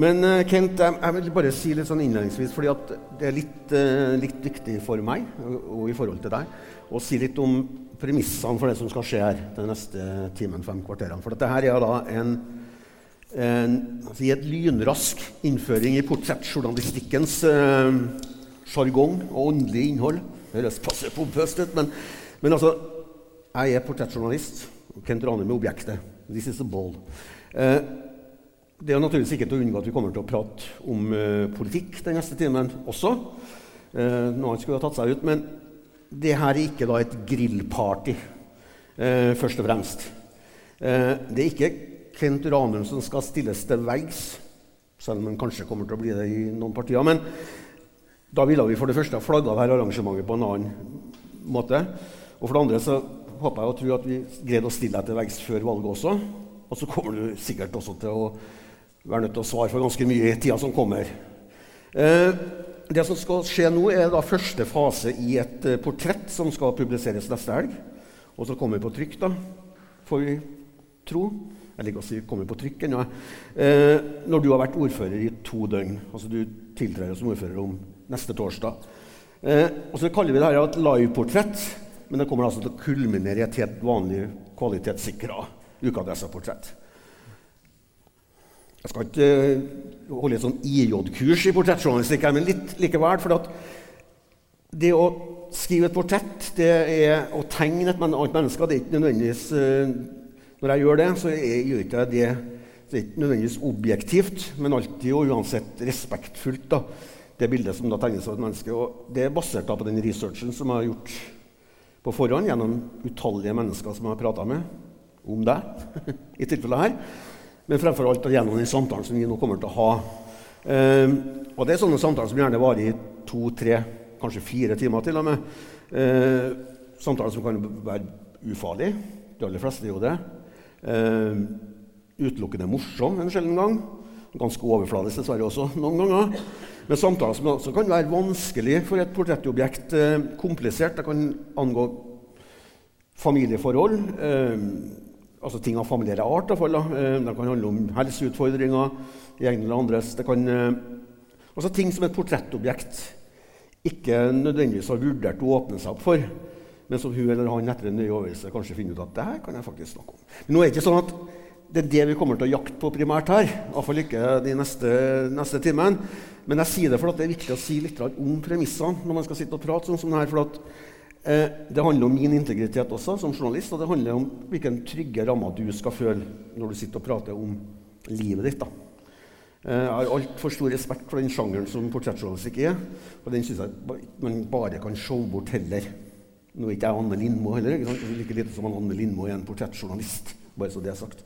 Men eh, Kent, jeg, vil bare si litt sånn innledningsvis, fordi det er litt, eh, litt viktig for meg og, i forhold til deg å si litt om premissene for det som skal skje her den neste timen, fem kvarterene. For dette her er da en, en si et lynrask innføring i portrettjournalistikkens eh, og åndelig innhold. Det høres passe pompøst ut, men, men altså Jeg er portrettjournalist. Kent Ranum er objektet. This is a ball. Eh, det er naturligvis ikke til å unngå at vi kommer til å prate om uh, politikk den neste timen også. Uh, noen skulle ha tatt seg ut, Men det her er ikke da et grillparty, uh, først og fremst. det er ikke Kent Ranum som skal stilles til veggs, selv om han kanskje kommer til å bli det i noen partier. Men da ville vi for det første ha flagga dette arrangementet på en annen måte. Og for det andre så håper jeg og tror at vi greide å stille deg til veggs før valget også. Og så kommer du sikkert også til å være nødt til å svare for ganske mye i tida som kommer. Eh, det som skal skje nå, er da første fase i et eh, portrett som skal publiseres neste helg. Og så kommer på trykk, da, får vi tro. Jeg liker å si 'kommer på trykk' ennå. Eh, når du har vært ordfører i to døgn. Altså du tiltrer som ordfører om neste torsdag. Og så kaller vi det her et liveportrett, men det kommer altså til å kulminere i et helt vanlig kvalitetssikra ukeadresseportrett. Jeg skal ikke eh, holde et sånn IJ-kurs i portrettjournalistikk, men litt likevel. For det å skrive et portrett det er å tegne et annet menneske. Det er ikke nødvendigvis eh, Når jeg gjør det, så gjør ikke jeg det det er ikke nødvendigvis objektivt, men alltid og uansett respektfullt. da, Det bildet som da tegnes av et menneske. Og det er basert da på den researchen som jeg har gjort på forhånd gjennom utallige mennesker som jeg har prata med om deg. i tilfellet her men fremfor alt gjennom den samtalen som vi nå kommer til å ha. Eh, og det er sånne samtaler som gjerne varer i to, tre, kanskje fire timer til og med. Eh, samtaler som kan være ufarlige. De aller fleste er jo det. Eh, utelukkende morsom en sjelden gang. Ganske overfladisk dessverre også noen ganger. Men samtaler som også kan være vanskelig for et portrettobjekt. Eh, komplisert. Det kan angå familieforhold. Eh, altså ting av familiær art. I fall, eh, Det kan handle om helseutfordringer i egne eller andres. Det kan, eh, altså ting som et portrettobjekt ikke nødvendigvis har vurdert å åpne seg opp for, men som hun eller han etter en nøye overveielse kanskje finner ut at det her kan jeg faktisk snakke om. Men nå er det ikke sånn at det er det vi kommer til å jakte på primært her. Iallfall ikke de neste, neste timene. Men jeg sier det for at det er viktig å si litt om premissene når man skal sitte og prate sånn som det her. for at det handler om min integritet også som journalist, og det handler om hvilken trygge rammer du skal føle når du sitter og prater om livet ditt. Da. Eh, jeg har altfor stor respekt for den sjangeren som portrettjournalistikk er. Og den syns jeg man bare kan showe bort heller. Nå er ikke jeg Anne Lindmo heller. ikke sant? Like lite som Anne Lindmo er en portrettjournalist. Bare så det er sagt.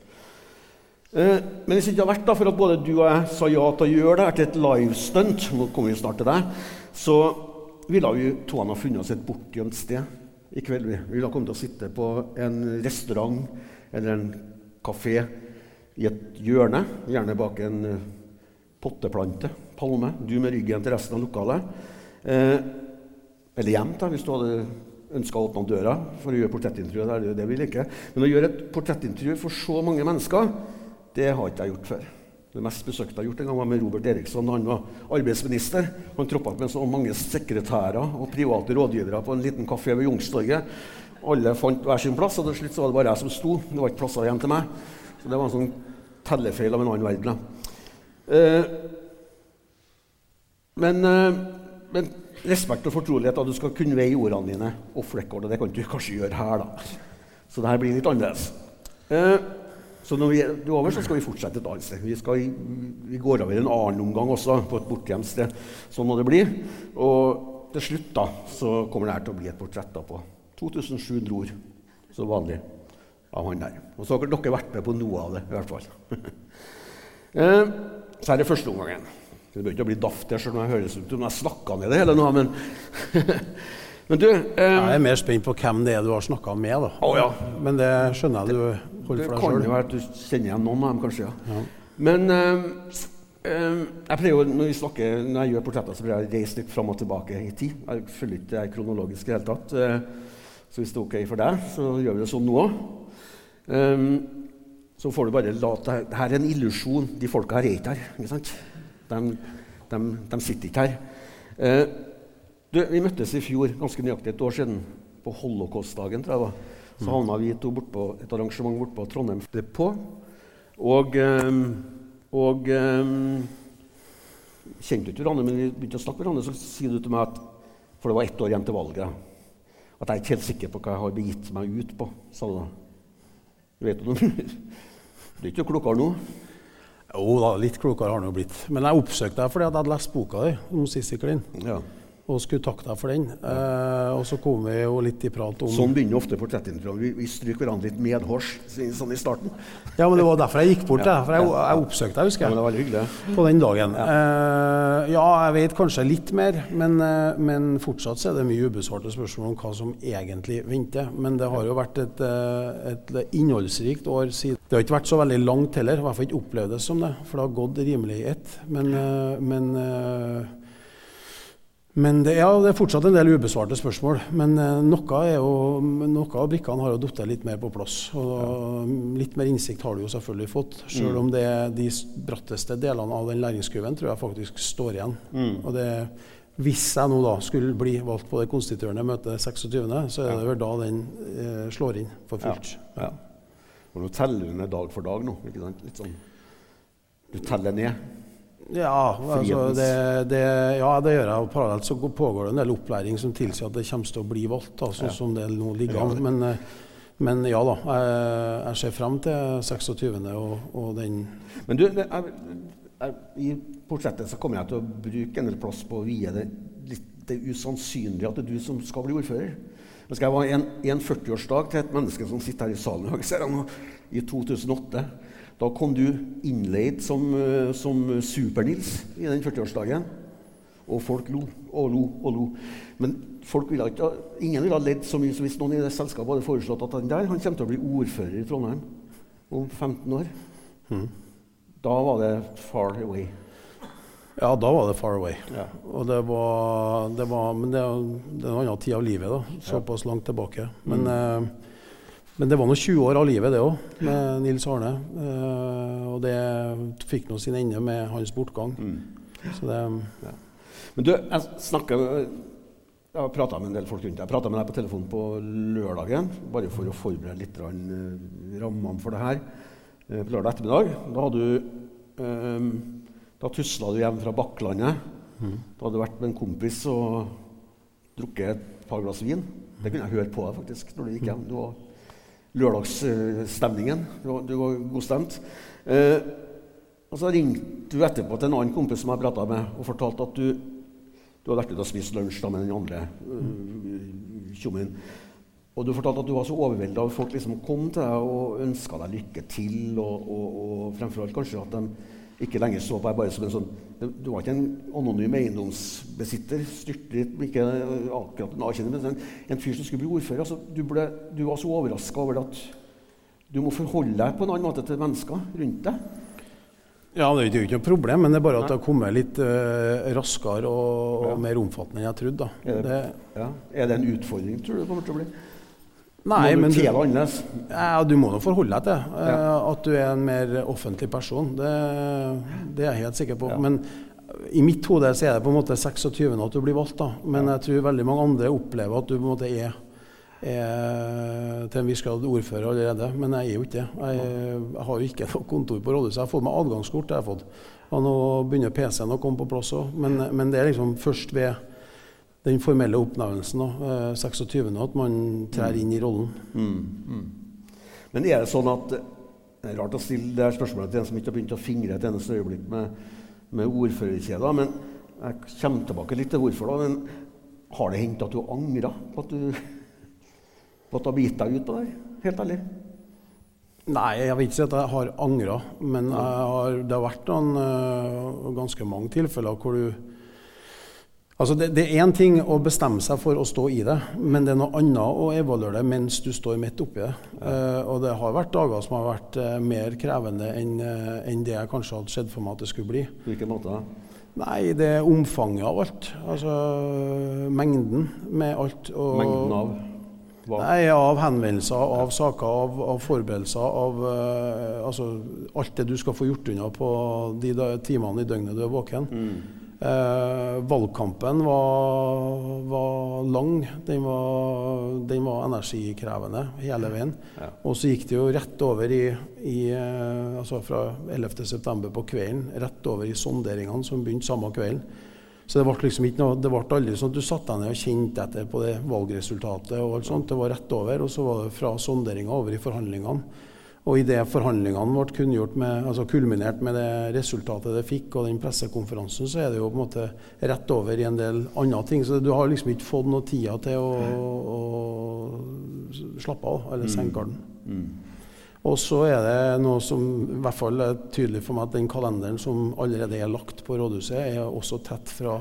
Eh, men hvis det ikke hadde vært da, for at både du og jeg sa ja til å gjøre det her til et livestunt, nå kommer vi snart til deg, så ville vi to ha funnet oss et bortgjemt sted i kveld. Vi ville ha kommet til å sitte på en restaurant eller en kafé i et hjørne, gjerne bak en uh, potteplante, palme. Du med ryggen til resten av lokalet. Eh, eller hjem, da, hvis du hadde ønska å åpne døra for å gjøre portrettintervju. Det er det vi liker. Men å gjøre et portrettintervju for så mange mennesker, det har ikke jeg gjort før. Det mest besøkte jeg har gjort en gang var med Robert Eriksson han var arbeidsminister. Han troppa opp med så mange sekretærer og private rådgivere på en liten kafé ved Youngstorget. Alle fant hver sin plass, og til slutt var det bare jeg som sto. Det var ikke plasser igjen til meg. Så det var en sånn tellefeil av en annen verden. Eh, men, eh, men, respekt og fortrolighet, da du skal kunne veie ordene dine off record, og det kan du kanskje gjøre her, da. Så det her blir litt annerledes. Eh, så når vi er over, så skal vi fortsette et annet sted. Vi, skal, vi går over en annen omgang også, på et bortgjemsted. Sånn må det bli. Og til slutt da, så kommer det her til å bli et portrett da, på 2700 ord. Så vanlig av han der. Og så har dere vært med på noe av det, i hvert fall. Eh, så er det første omgangen. Det bør ikke bli daft, selv om jeg høres ut som jeg snakka ned det hele nå. men... Men du eh, Jeg er mer spent på hvem det er du har snakka med. da. Oh, ja. Men det skjønner jeg du holder for deg sjøl. Det kan jo være at du kjenner igjen noen av dem, kanskje. ja. Men eh, eh, jeg pleier jo, når, snakker, når jeg gjør portretter, så pleier jeg å reise litt fram og tilbake i tid. Jeg følger ikke det kronologisk i det hele tatt. Eh, så hvis det er ok for deg, så gjør vi det sånn nå òg. Um, så får du bare late det her- er en illusjon. De folka her er ikke her. ikke sant? De, de, de sitter ikke her. Eh, du, vi møttes i fjor, ganske nøyaktig et år siden, på holocaustdagen. tror jeg det var. Så havna vi to bort på et arrangement bortpå Trondheim Depot. Og, eh, og eh, kjente ikke hverandre, men vi begynte å snakke med hverandre, så sier du til meg at For det var ett år igjen til valget. At jeg er ikke helt sikker på hva jeg har begitt meg ut på, sa du da. Du vet jo noe? Du er ikke klokere nå? Jo da, litt klokere har han jo blitt. Men jeg oppsøkte deg fordi jeg hadde lest boka di om Sissy Klin. Ja. Og skulle takke deg for den. Eh, og så kom vi jo litt i prat om Sånn begynner ofte portrettintervjuene. Vi, vi stryker hverandre litt medhårs sånn i starten. Ja, men det var derfor jeg gikk bort. ja. For jeg, jeg oppsøkte deg, husker jeg. Ja, men det var veldig hyggelig. På den dagen. Eh, ja, jeg vet kanskje litt mer, men, eh, men fortsatt så er det mye ubesvarte spørsmål om hva som egentlig venter. Men det har jo vært et, eh, et innholdsrikt år siden. Det har ikke vært så veldig langt heller, i hvert fall ikke opplevd det som det. For det har gått rimelig i ett. Men, eh, men men det, ja, det er fortsatt en del ubesvarte spørsmål. Men noen noe, jo, noe av brikkene har jo falt litt mer på plass. Og litt mer innsikt har du jo selvfølgelig fått. Selv om det de bratteste delene av den læringskurven tror jeg faktisk står igjen. Og det, hvis jeg nå da skulle bli valgt på det konstituerende møtet 26., så er det vel da den eh, slår inn for fullt. Ja. Og nå teller du ned dag for dag nå. ikke sant? Litt sånn. Du teller ned. Ja, altså det, det, ja, det gjør jeg. Og parallelt så pågår det en del opplæring som tilsier at det kommer til å bli valgt, da, sånn som det nå ligger an. Men, eh, men ja da, jeg, jeg ser frem til 26. og, og den Men du, jeg, jeg, i portrettet så kommer jeg til å bruke en del plass på å vie det litt det usannsynlige at det er du som skal bli ordfører. Jeg skal jeg være en, en 40-årsdag til et menneske som sitter her i salen i 2008. Da kom du innleid som, eh, som Super-Nils i den 40-årsdagen. Og folk lo og lo og lo. Men folk ville ikke, ingen ville ha ledd så mye som hvis noen i det selskapet hadde foreslått at den der han kommer til å bli ordfører i Trondheim om 15 år. Da var det far away. Ja, da var det far away. Ja. Og det var, det var Men det, det er en annen tid av livet, da. Såpass langt tilbake. Men, eh, men det var nå 20 år av livet, det òg, med Nils Arne. Uh, og det fikk nå sin ende med hans bortgang. Så det Men du, jeg snakket Jeg har prata med en del folk rundt deg. Jeg prata med deg på telefon på lørdagen, bare for å forberede litt eh, rammene for det her. eh, På lørdag ettermiddag. Da hadde du um, Da tusla du hjem fra Bakklandet. Da hadde du vært med en kompis og drukket et par glass vin. Det kunne jeg høre på deg faktisk når du gikk hjem. Du var lørdagsstemningen. Du, var- godstemt. Eh, og så ringte du etterpå til en annen kompis som jeg prata med, og fortalte at du, du hadde vært ute og spist lunsj med den andre øh, tjommien. Og du fortalte at du var så overvelda av folk liksom kom til deg og ønska deg lykke til, og, og, og fremfor alt kanskje at de ikke lenger så på deg bare som en sånn Du var ikke en anonym eiendomsbesitter, styrtrik, ikke akkurat en avkjenner, men en, en fyr som skulle bli ordfører. Altså, du, ble, du var så overraska over at du må forholde deg på en annen måte til mennesker rundt deg. Ja, det er jo ikke noe problem, men det er bare at det har kommet litt uh, raskere og, og mer omfattende enn jeg trodde. Er det, Det, ja. er det en utfordring, tror du det kommer til å bli? Nei, Må du men du, annerledes? ja, du må nå forholde deg til ja. at du er en mer offentlig person. Det, det er jeg helt sikker på. Ja. Men i mitt hode så er det på en måte 26. at du blir valgt, da. Men jeg tror veldig mange andre opplever at du på en måte er er til en viss grad ordfører allerede, men jeg er jo ikke det. Jeg, jeg har jo ikke noe kontor på rådhuset. Jeg har fått meg adgangskort. Jeg har fått. Og nå begynner PC-en å komme på plass òg. Men, men det er liksom først ved den formelle oppnevnelsen, da, eh, 26., at man trer inn i rollen. Men er det sånn at Det er rart å stille det her spørsmålet til en som ikke har begynt å fingre et eneste øyeblikk med, med ordførerkjeder, men jeg kommer tilbake litt til hvorfor. da, men Har det hendt at du angra på at du, på at du har gitt deg ut på det? her? Helt ærlig. Nei, jeg vil ikke si at jeg har angra, men har, det har vært noen, øh, ganske mange tilfeller hvor du Altså det, det er én ting å bestemme seg for å stå i det, men det er noe annet å evaluere det mens du står midt oppi det. Uh, og det har vært dager som har vært uh, mer krevende enn uh, en det jeg kanskje hadde sett for meg at det skulle bli. På hvilken måte? da? Nei, det er omfanget av alt. Altså mengden med alt. Og, Mengden av Hva? Nei, Av henvendelser, av saker, av, av forberedelser. Av eh, altså, alt det du skal få gjort unna på de da, timene i døgnet du er våken. Eh, valgkampen var, var lang. Den var, den var energikrevende hele veien. Ja. Og så gikk det jo rett over i, i eh, altså fra 11.9. på kvelden, rett over i sonderingene som begynte samme kvelden. Så det ble liksom ikke noe, det ble aldri sånn at du satte deg ned og kjente etter på det valgresultatet. og alt sånt. Det var rett over, og så var det fra sonderinga over i forhandlingene. Og idet forhandlingene ble kunngjort med, altså kulminert med det resultatet det fikk, og den pressekonferansen, så er det jo på en måte rett over i en del andre ting. Så du har liksom ikke fått noe tida til å, å slappe av, eller senke garden. Og så er det noe som i hvert fall er tydelig for meg, at den kalenderen som allerede er lagt på rådhuset, er også tett fra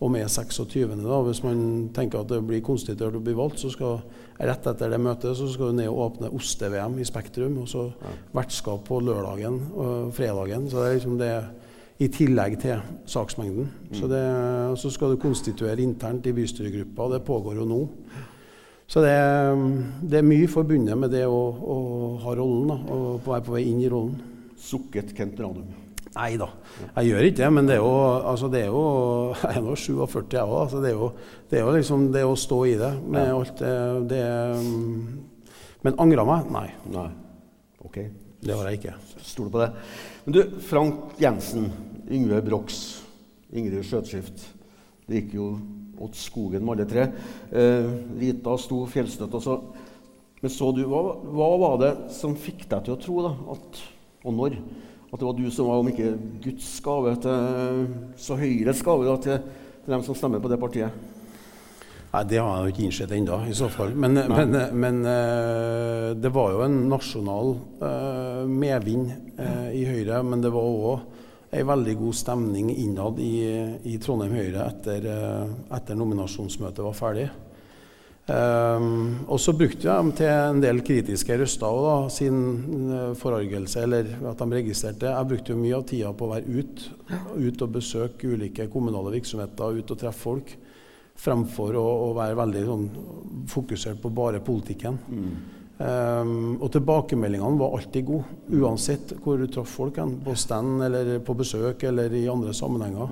og med 26. Da. Hvis man tenker at det blir konstituert og blir valgt, så skal rett etter det møtet så skal du ned og åpne oste-VM i Spektrum. Og så vertskap på lørdagen og fredagen. Så det er liksom det i tillegg til saksmengden. Så det, så skal du konstituere internt i bystyregruppa, og det pågår jo nå. Så det, det er mye forbundet med det å, å ha rollen, da, og være på vei inn i rollen. Sukket Kent Ranum. Nei da, jeg gjør ikke det. Men det er jo, altså det er jo Jeg er nå 47, jeg òg. Altså det, er jo, det er jo liksom det å stå i det med alt det, det Men angra meg? Nei. Nei. Ok. Det har jeg ikke. Stoler på det. Men du, Frank Jensen, Yngve Brox, Ingrid Skjøtskift. Det gikk jo åt skogen med alle tre. Eh, Rita sto fjellstøtt. Og så. Men så du, hva, hva var det som fikk deg til å tro, da, at, og når, at det var du som var, om ikke Guds gave, til, så Høyres gave da, til, til dem som stemmer på det partiet? Nei, Det har jeg jo ikke innsett ennå, i så fall. Men, men, men eh, det var jo en nasjonal eh, medvind eh, i Høyre. Men det var òg ei veldig god stemning innad i, i Trondheim Høyre etter, etter nominasjonsmøtet var ferdig. Um, og så brukte jeg dem til en del kritiske røster også, da, sin uh, forargelse, eller at de registrerte. Jeg brukte jo mye av tida på å være ute ut og besøke ulike kommunale virksomheter, ut og treffe folk, fremfor å, å være veldig sånn, fokusert på bare politikken. Um, og tilbakemeldingene var alltid gode, uansett hvor du traff folk. hen, På stand eller på besøk eller i andre sammenhenger.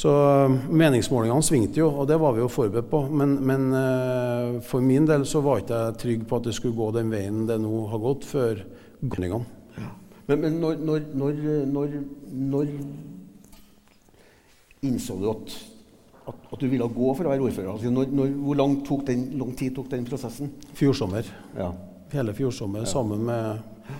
Så øh, meningsmålingene svingte jo, og det var vi jo forberedt på. Men, men øh, for min del så var ikke jeg trygg på at det skulle gå den veien det nå har gått, før meldingene. Men, men når, når, når, når, innså du at, at, at du ville gå for å være ordfører? Altså, hvor lang, den, lang tid tok den prosessen? Fjor sommer. Ja. Hele fjor sommer sammen med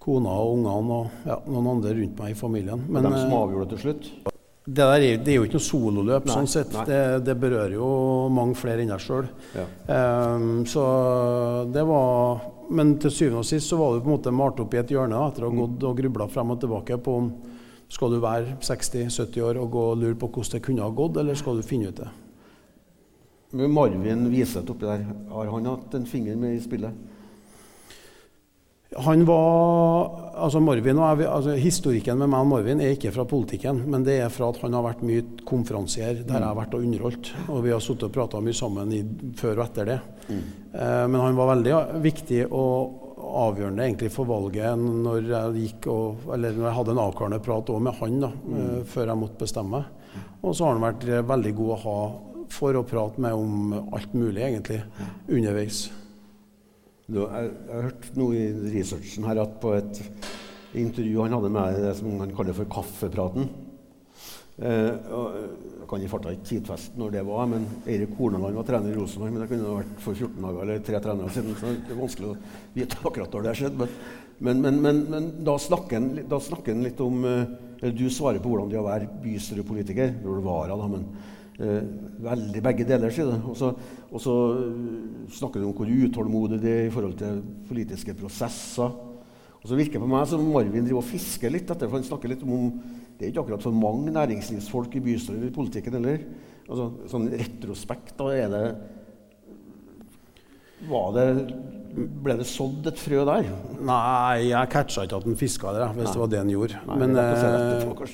kona og ungene og ja, noen andre rundt meg i familien. Men, Men dem som øh, avgjorde det til slutt? Det, der er, det er jo ikke noe sololøp, Nei, sånn sett. Det, det berører jo mange flere enn deg sjøl. Ja. Um, så det var Men til syvende og sist så var du på en måte malt opp i et hjørne etter å ha gått og grubla frem og tilbake på om skal du være 60-70 år og gå og lure på hvordan det kunne ha gått, eller skal du finne ut det? Marvin Wiseth oppi der, har han hatt en finger med i spillet? Han var, altså Marvin og jeg, altså Historikken med meg og Marvin er ikke fra politikken, men det er fra at han har vært mye konferansier der jeg har vært og underholdt. Og vi har sittet og prata mye sammen i, før og etter det. Eh, men han var veldig viktig og avgjørende egentlig for valget når jeg gikk og, eller når jeg hadde en avklarende prat òg med han da, eh, før jeg måtte bestemme. Og så har han vært eh, veldig god å ha for å prate med om alt mulig, egentlig, underveis. Jeg, har hørt noe i researchen her at på et intervju han hadde med det som han kaller for kaffepraten eh, og Jeg kan i farta ikke tidfeste når det var, men Eirik Horneland var trener i Rosenborg. Men det kunne vært for 14 dager eller tre trenere siden, så det er vanskelig å vite akkurat når det har skjedd. Men, men, men, men, da, snakker han, litt om eh, Eller du svarer på hvordan det er å være bystyrepolitiker. Når du var da, men Eh, veldig begge deler, sier det. Og så, og så eh, snakker du om hvor utålmodig det er i forhold til politiske prosesser. Og så virker det på meg som Marvin driver og fisker litt etter, for han snakker litt om Det er ikke akkurat for mange næringslivsfolk i bystyret i politikken heller. Altså, sånn retrospekt, da er det var det, Ble det sådd et frø der? Nei, jeg catcha ikke at han fiska der, hvis Nei. det var det han gjorde. Nei, men, det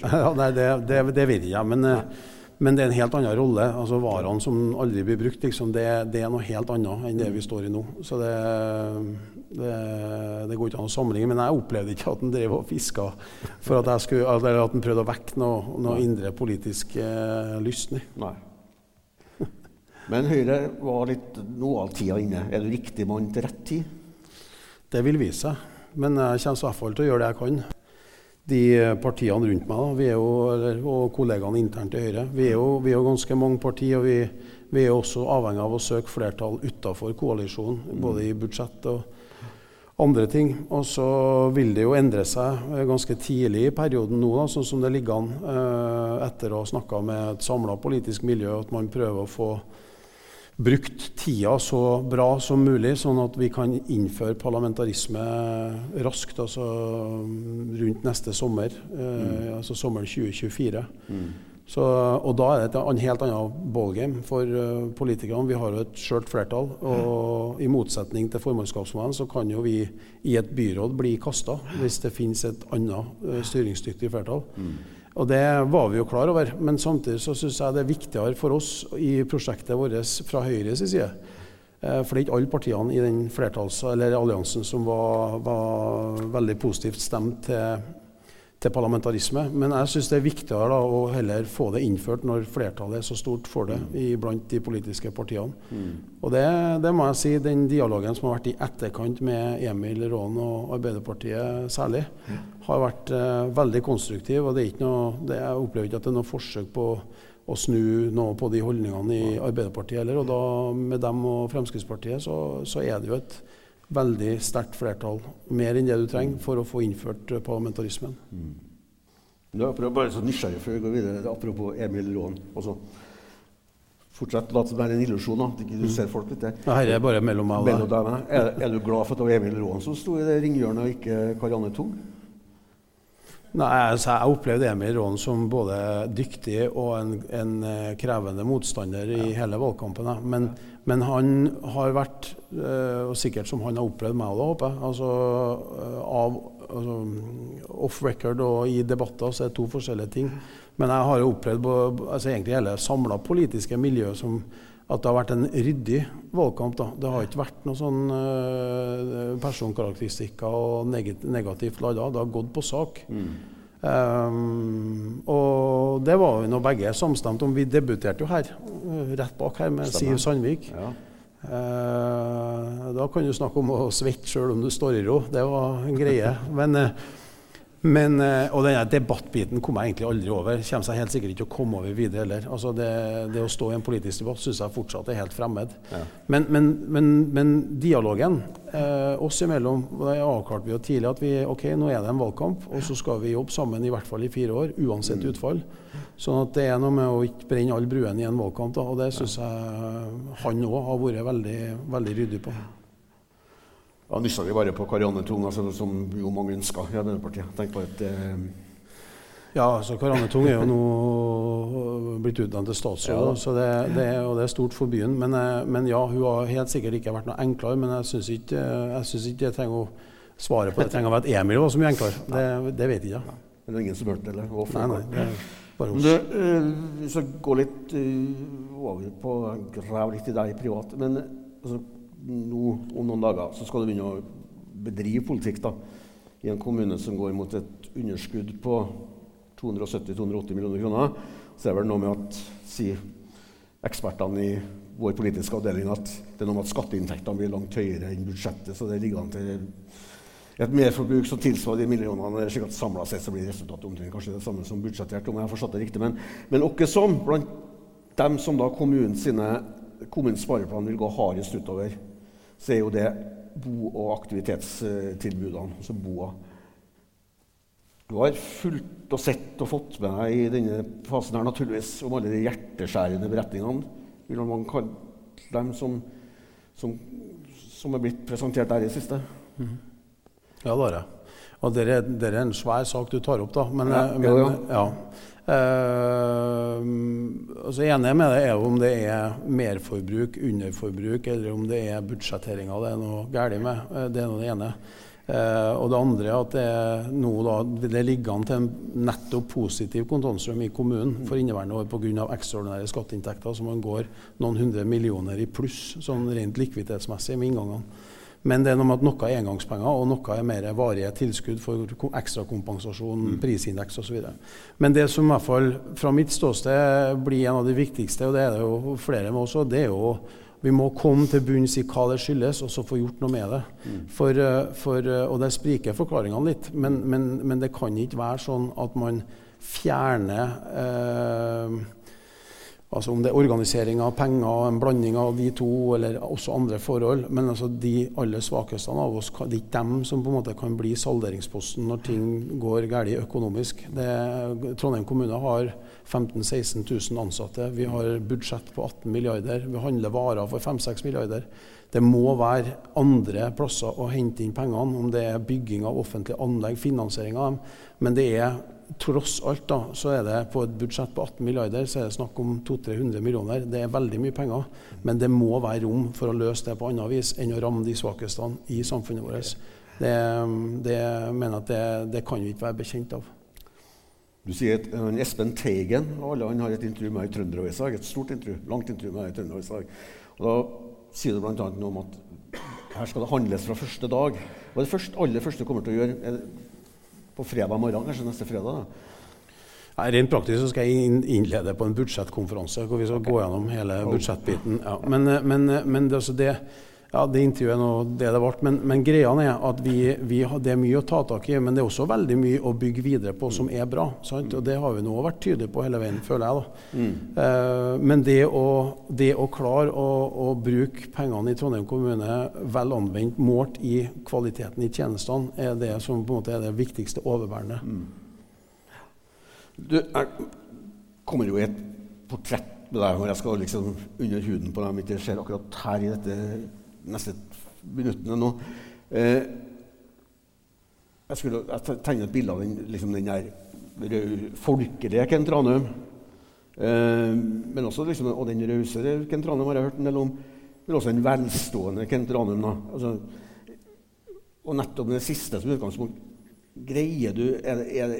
eh, det, det, det vet jeg ikke. Men, eh, men det er en helt annen rolle. altså Varene som aldri blir brukt, liksom, det, det, er noe helt annet enn det vi står i nå. Så det, det, det går ikke an å sammenligne. Men jeg opplevde ikke at han drev og fiska for at jeg skulle, eller at han prøvde å vekke noe, noe indre politisk eh, lyst. Nei. Men Høyre var litt noe av tida inne. Er du riktig mann til rett tid? Det vil vise seg. Men jeg kommer i hvert fall til å gjøre det jeg kan. De partiene rundt meg da, jo, og kollegaene internt i Høyre Vi er jo, vi er jo ganske mange partier. og vi, vi, er også avhengig av å søke flertall utenfor koalisjonen, både i budsjett og andre ting. Og så vil det jo endre seg ganske tidlig i perioden nå, da, sånn som det ligger an, eh, etter å ha snakka med et samla politisk miljø, at man prøver å få brukt tida så bra som mulig, sånn at vi kan innføre parlamentarisme raskt, altså rundt neste sommer, eh, mm. altså sommeren 2024. Mm. Så, og da er det et helt annet ballgame for uh, politikerne. Vi har jo et skjørt flertall. Og i motsetning til formannskapsmannen så kan jo vi i et byråd bli kasta hvis det finnes et annet uh, styringsdyktig flertall. Mm. Og det var vi jo klar over. Men samtidig så syns jeg det er viktigere for oss i prosjektet vårt fra Høyres side. Eh, for det er ikke alle partiene i den flertalls- eller alliansen som var, var veldig positivt stemt til til parlamentarisme. Men jeg syns det er viktigere da, å heller få det innført når flertallet er så stort for det mm. blant de politiske partiene. Mm. Og det, det, må jeg si, den dialogen som har vært i etterkant med Emil Raan og Arbeiderpartiet særlig, mm. har vært eh, veldig konstruktiv. og det er ikke noe, det, Jeg opplever ikke at det er noe forsøk på å snu noe på de holdningene i Arbeiderpartiet heller. Og da med dem og Fremskrittspartiet så, så er det jo et veldig sterkt flertall, mer enn det du trenger, for å få innført eh, parlamentarismen. Mm. Nå er bare så nysgjerrig før vi går videre, apropos Emil Raan. Også. Fortsett, La det være en illusjon. at ikke du mm. ser folk litt her er bare mellom meg og deg. Er, er, du glad for at det var Emil Raan som sto i det ringhjørnet, og ikke Karianne Tung? Nei, altså, Jeg opplevde Emil Raan som både dyktig og en, en eh, krevende motstander i ja. hele valgkampen. Men, men, han har vært, eh, og sikkert som han har opplevd meg òg, håper jeg, altså, eh, av altså, off record og i debatter så er det to forskjellige ting. Men jeg har jo opplevd altså, egentlig hele samla politiske miljø som at det har vært en ryddig valgkamp. Da. Det har ikke vært noen sånn uh, personkarakteristikker og negat negativt ladda. Det har gått på sak. Mm. Um, og det var vi nå begge samstemt om. Vi debuterte jo her, uh, rett bak her, med Stemmer. Siv Sandvik. Ja. Uh, da kan du snakke om å svette sjøl om du står i ro. Det var en greie. Men uh, men, eh, og denne debattbiten kom jeg egentlig aldri over. Kommer seg helt sikkert ikke å komme over videre heller. Altså det, det, å stå i en politisk debatt syns jeg fortsatt er helt fremmed. Ja. Men, men, men, men, dialogen eh, oss imellom det avklarte vi jo tidlig at vi, ok, nå er det en valgkamp, og så skal vi jobbe sammen i hvert fall i fire år, uansett mm. utfall. Sånn at det er noe med å ikke brenne alle bruene i en valgkamp. Da, og det syns jeg han òg har vært veldig, veldig ryddig på. Ja, Nyssa vi bare på Karianne Tung, altså, som jo mange ønsker i Arbeiderpartiet. Tenk på et eh... Ja, altså Karianne Tung er jo nå blitt utdannet til statsråd, ja. det, det, og det er stort for byen. Men, eh, men, ja, hun har helt sikkert ikke vært noe enklere. Men jeg syns ikke, jeg ikke jeg trenger å svare på det. Det trenger å være at Emil var så mye enklere. Det, det vet jeg ikke. Men det er ingen som hørte det? eller? Hvorfor? Nei, nei, det bare hos. Du, øh, vi skal gå litt øh, over på Grav litt i deg privat. Men altså, nå om noen dager så skal du begynne å bedrive politikk da, i en kommune som går mot et underskudd på 270-280 millioner kroner. Så er det vel noe med at sier ekspertene i vår politiske avdeling at det er noe med at skatteinntektene blir langt høyere enn budsjettet. Så det ligger an til et merforbruk som tilsvarer de millionene. slik at Samla sett så blir resultatet omtrent kanskje det samme som budsjettert. om jeg har forstått det riktig. Men, men åkke som blant dem som da kommunen sine, kommunens spareplan vil gå hardest utover, så er jo det bo- og aktivitetstilbudene, altså BOA. Du har fulgt og sett og fått med deg i denne fasen her naturligvis om alle de hjerteskjærende beretningene. Vil man kalle dem som, som, som, er blitt presentert der i det siste? Mm. Ja, det har jeg. Og det er, det er, en svær sak du tar opp, da. Men, ja, men, ja, jo. Ja. Uh, altså enig med det er om det er merforbruk, underforbruk, eller om det er budsjetteringa det er noe galt med. Uh, det er noe det ene. Eh, og det andre er at det, er nå ligger an til en nettopp positiv kontantstrøm i kommunen for inneværende år pga. ekstraordinære skatteinntekter, så man går noen hundre millioner i pluss sånn rent likviditetsmessig med inngangene. Men det er noe med at noe er engangspenger, og noe er mer varige tilskudd for ekstrakompensasjon, mm. prisindeks osv. Men det som i hvert fall fra mitt ståsted blir en av de viktigste, og det er det jo flere med også, det er jo vi må komme til bunns i hva det skyldes, og så få gjort noe med det. Mm. For, eh, for, eh, og der spriker forklaringene litt, men, men, men, det kan ikke være sånn at man fjerner eh, Altså Om det er organisering av penger, en blanding av de to, eller også andre forhold. Men altså de aller svakeste av oss, det er ikke dem som på en måte kan bli salderingsposten når ting går galt økonomisk. Det, Trondheim kommune har 15 000-16 000 ansatte. Vi har budsjett på 18 milliarder. Vi handler varer for 5-6 milliarder. Det må være andre plasser å hente inn pengene, om det er bygging av offentlige anlegg, finansiering av dem. Men det er tross alt da, så er det på et budsjett på 18 milliarder så er det snakk om 200-300 millioner. Det er veldig mye penger, men det må være rom for å løse det på annet vis enn å ramme de svakeste i samfunnet vårt. Det, det mener at det, det, kan vi ikke være bekjent av. Du sier at uh, Espen Teigen alle, han har et intervju med i Trønderavisa, et stort intervju, langt intervju med i Trønderavisa. Og da sier du bl.a. noe om at her skal det handles fra første dag. Er det første, aller første du kommer til å gjøre? På fredag morgen, kanskje neste fredag? da? Nei, rent praktisk så skal jeg innlede på en budsjettkonferanse hvor vi skal okay. gå gjennom hele budsjettbiten. Ja. Men, eh, men, eh, men det, altså det, ja, det intervjuet nå det det ble. Men, men greia er at vi, vi har, det er mye å ta tak i, men det er også veldig mye å bygge videre på som er bra. Sant? Og det har vi nå vært tydelige på hele veien, føler jeg. da. Mm. Uh, men det å, det å klare å, å, bruke pengene i Trondheim kommune vel anvendt, målt i kvaliteten i tjenestene, er det som på en måte er det viktigste overbærende. Mm. Du, jeg kommer jo i et portrett med deg hvor jeg skal liksom under huden på dem. Ikke skjer akkurat her i dette neste minuttene nå. Eh, jeg, skulle, jeg tegne et bilde av den, liksom den der folkelige Kent. Eh, men også liksom, og den rausere Kent Ranum har jeg hørt en del om. Men også den velstående Kent Ranum. Da. Altså, og nettopp det siste som utgangspunkt Greier du er er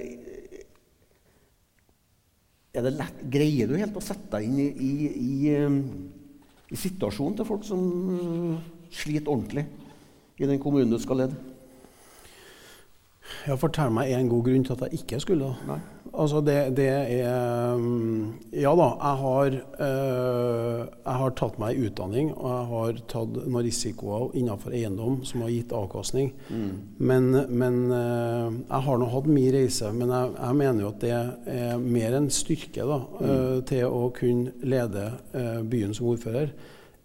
er det lett, Greier du helt å sette deg inn i, i, i um, i situasjonen til folk som sliter ordentlig i den kommunen du skal lede? Ja, Fortell meg en god grunn til at jeg ikke skulle. Nei. Altså det, det, er um, Ja da, jeg har, øh, jeg har tatt meg utdanning, og jeg har tatt noen risikoer innenfor eiendom som har gitt avkastning. Mm. Men, men øh, jeg har nå hatt mye reise, men jeg, jeg, mener jo at det er mer en styrke da, mm. til å kunne lede byen som ordfører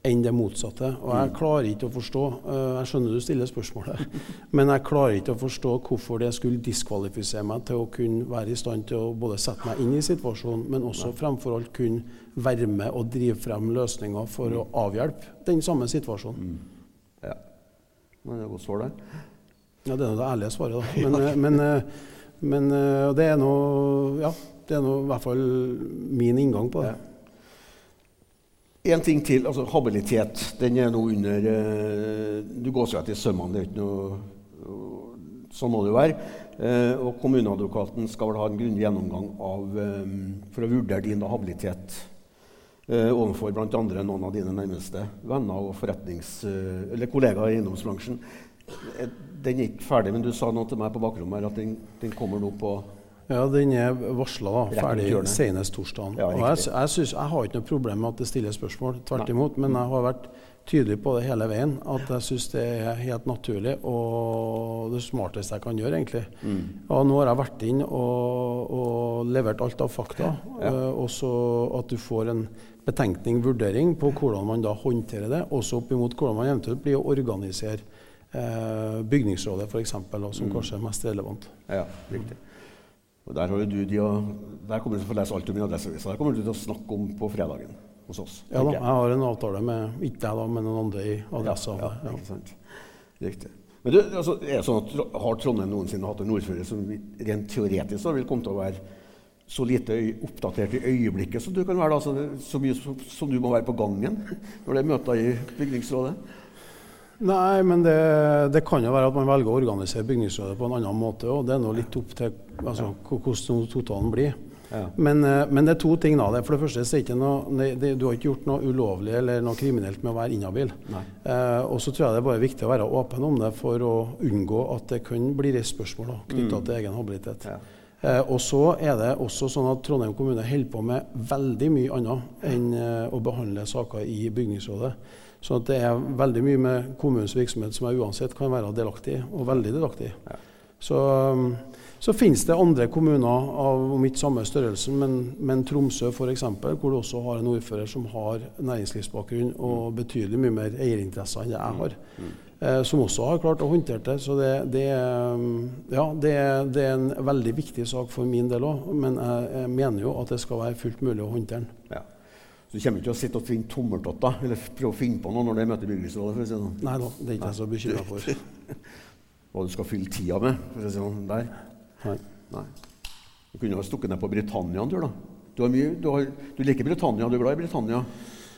enn det motsatte. Og jeg klarer ikke å forstå uh, Jeg skjønner du stiller spørsmålet, men jeg klarer ikke å forstå hvorfor det skulle diskvalifisere meg til å kunne være i stand til å både sette meg inn i situasjonen, men også fremfor alt kunne være med og drive frem løsninger for å avhjelpe den samme situasjonen. Mm. Ja. Det er godt svar, det. Ja, det er det ærlige svaret, da. Men, eh, men, eh, men det er nå Ja, det er nå i hvert fall min inngang på det. En ting til. altså Habilitet. Den er nå under eh, Du går seg etter sømmene. Det er ikke noe Sånn må det jo være. Eh, og kommuneadvokaten skal vel ha en grundig gjennomgang av, eh, for å vurdere din habilitet eh, overfor bl.a. noen av dine nærmeste venner og forretnings, eh, eller kollegaer i eiendomsbransjen. Eh, den er ikke ferdig, men du sa noe til meg på bakrommet her at den, den kommer nå på ja, den er varsla ferdig senest torsdag. Ja, jeg, jeg, synes, jeg, har ikke noe problem med at det stilles spørsmål, tvert imot. Men jeg har vært tydelig på det hele veien, at jeg syns det er helt naturlig og det smarteste jeg kan gjøre, egentlig. Mm. Og nå har jeg vært inn og, og levert alt av fakta, ja. uh, og så at du får en betenkning, vurdering, på hvordan man da håndterer det, også opp imot hvordan man eventuelt blir å organisere uh, bygningsrådet, f.eks., som mm. kanskje er mest relevant. Ja, riktig. Og Der, har du de, der kommer du til å få lese alt om i Adresseavisa. Der kommer du til å snakke om på fredagen hos oss. Ja da, jeg har en avtale med ikke deg, da, men noen andre i Adressa. Ja, ja, ikke sant. Riktig. Men du, altså, er det sånn at Har Trondheim noensinne hatt en ordfører som rent teoretisk da, vil komme til å være så lite oppdatert i øyeblikket som du kan være? Da, så, så mye som, som, du må være på gangen når det er møter i bygningsrådet? Nei, men det, det, kan jo være at man velger å organisere bygningsrådet på en annen måte. og Det er nå litt opp til altså, hvordan totalen blir. Ja. Men, eh, men, det er to ting. da. For det første så er noe, det, Du har ikke gjort noe ulovlig eller noe kriminelt med å være inhabil. Eh, og så tror jeg det er bare viktig å være åpen om det for å unngå at det kan bli reist spørsmål knytta mm. til egen habilitet. Ja. Eh, og så er det også sånn at Trondheim kommune holder på med veldig mye annet enn eh, å behandle saker i bygningsrådet. Så det er veldig mye med kommunens virksomhet som jeg uansett kan være delaktig og veldig delaktig ja. Så, um, så, finnes det andre kommuner av om ikke samme størrelse, men, men Tromsø f.eks., hvor du også har en ordfører som har næringslivsbakgrunn og betydelig mye mer eierinteresser enn det jeg har. Mm. Eh, som også har klart å håndtere det. Så det, det, um, ja, det, det, er en veldig viktig sak for min del òg. Men jeg, jeg, mener jo at det skal være fullt mulig å håndtere den. Så du kommer ikke til å sitte og finne tommeltotter eller prøve å finne på noe når det møter bygningsrådet? Si sånn. Nei da, det er ikke jeg så bekymra for. Hva du skal fylle tida med for å si sånn, der? Nei. Nei. Du kunne ha stukket ned på Britannia en tur, da. Du, mye, du, har, du, liker Britannia, du er glad i Britannia?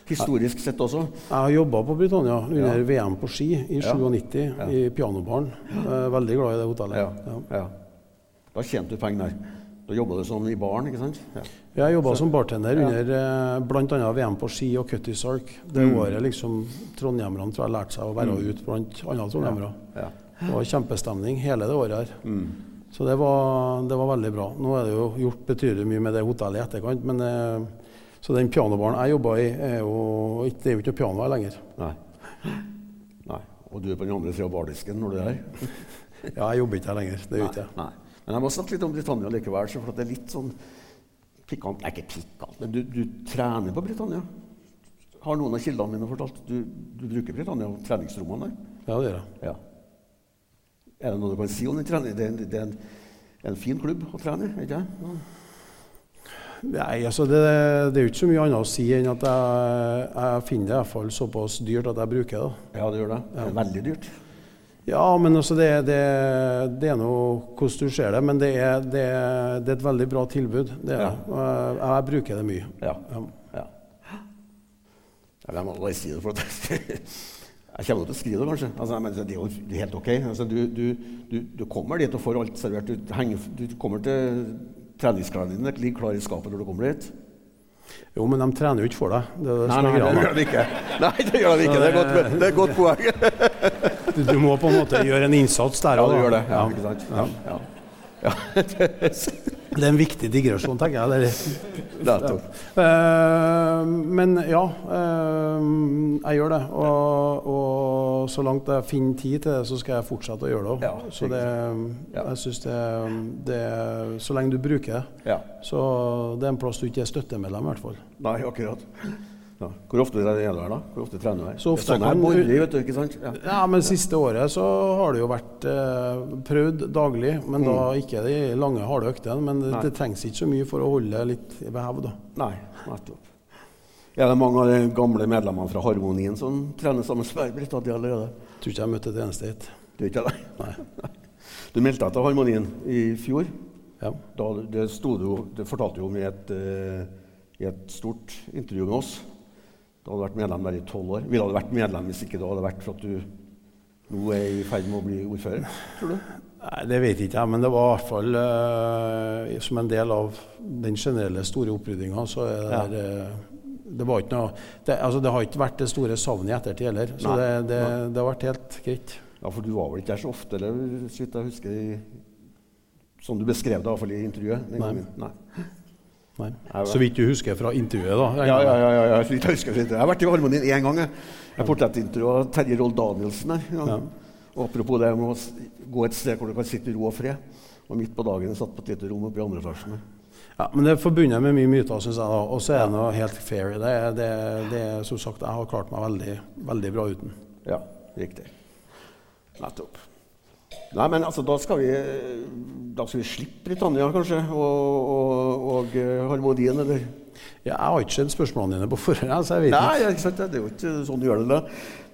Historisk sett også? Jeg har jobba på Britannia under ja. VM på ski i 97 ja. i pianobaren. Veldig glad i det hotellet. Ja. Da tjente du penger der. Da jobba du sånn i baren, ikke sant? Ja. Jeg jobba som bartender ja. under eh, bl.a. VM på ski og Cutty Sark. Det mm. året liksom trondhjemmerne tror jeg lærte seg å være mm. ute blant andre trondhjemmere. Ja. Det var kjempestemning hele det året her. Mm. Så det var, det var, veldig bra. Nå er det jo gjort betydelig mye med det hotellet i etterkant. men eh, Så den pianobaren jeg jobba i, er jo, det er jo ikke noe piano her lenger. Nei. Nei. Og du er på den andre sida av bardisken når du er her? ja, jeg jobber ikke her lenger. Det gjør ikke jeg. Men jeg må snakke litt om Britannia likevel. for det er litt sånn pikant Nei, ikke pikant, men du, du, trener på Britannia. Har noen av kildene mine fortalt du, du bruker Britannia og treningsrommene der? Ja, det gjør jeg. Ja. Er det noe du kan si om den treningen? Det, det, er en, en fin klubb å trene i, ikke ja. Nei, altså det, det, er jo ikke så mye annet å si enn at jeg, jeg finner det i hvert fall såpass dyrt at jeg bruker det. Ja, det gjør det. Det er veldig dyrt. Ja, men altså det, det, det er nå hvordan du ser det. Men det er, det er, det et veldig bra tilbud. Det er ja. jeg, jeg, bruker det mye. Ja. ja. ja. Jeg må bare si det, for jeg kommer til å skrive det, kanskje. Altså, men det er jo helt OK. Altså, du, du, du, du, kommer dit og får alt servert. Du, henger, du kommer til treningsklærne dine ligger klar i skapet når du kommer dit. Jo, men de trener jo ikke for deg. Det nei, nei, det gjør de ikke. Nei, det gjør de ikke. Det er godt, det er godt poeng. du, må på en måte gjøre en innsats der òg. Ja, du gjør det. Ja, ikke sant? Ja. ja. Det er en viktig digresjon, tenker jeg. Det er, uh, men ja, uh, jeg gjør det. Og, og, så langt jeg finner tid til det, så skal jeg fortsette å gjøre det òg. Så det, jeg synes det, det, Så lenge du bruker det, så det er en plass du ikke er støttemedlem, i hvert fall. Nei, akkurat. Ja. Hvor ofte er du her, da? Hvor ofte trener du her? Så ofte kan, morgen, vet du, ikke sant? Ja. ja. men Siste året så har det jo vært eh, prøvd daglig, men mm. da ikke de lange, harde øktene. Men det, det, trengs ikke så mye for å holde litt ved hevd. Nei, nettopp. Er det mange av de gamle medlemmene fra Harmonien som trener sammen med Britt? allerede? Tror ikke jeg har møtt et eneste et. Du ikke det? Nei. Du meldte deg til Harmonien i fjor. Ja. Da, det, du, det fortalte du om i et, uh, i et stort intervju med oss. Du hadde vært medlem der i tolv år. Ville du vært medlem hvis ikke det hadde vært for at du nå er i ferd med å bli ordfører? tror du? Nei, Det vet ikke jeg, men det var i hvert fall uh, som en del av den generelle store oppryddinga. Så er det, der, uh, det, var ikke noe, det, altså, det har ikke vært det store savnet i ettertid heller. Så det, det, det, har vært helt greit. Ja, For du var vel ikke der så ofte, eller så vidt jeg husker, i, som du beskrev det iallfall i intervjuet? Nei. Nei. Nei. Så vidt du husker fra intervjuet, da? Ja, ja, ja, ja, jeg, jeg har vært i Harmonien én gang. Jeg, jeg portrettintervjua Terje Roll Danielsen. Ja. Og apropos det med å gå et sted hvor du kan sitte i ro og fred. Og midt på dagen jeg satt på et lite rom oppe i andre etasjen. Ja, men det er forbundet med mye myter, syns jeg. Og så er det noe helt fair. Det, det, det, som sagt, jeg har klart meg veldig, veldig bra uten. Ja, riktig. Nettopp. Nei, men altså, da skal vi, da skal vi slippe Britannia, kanskje, og, og, og uh, harmonien, eller? Ja, jeg har ikke sett spørsmålene dine på forhånd. Altså, jeg vet nei, ikke. Sant, det er jo ikke sånn du gjør det. da.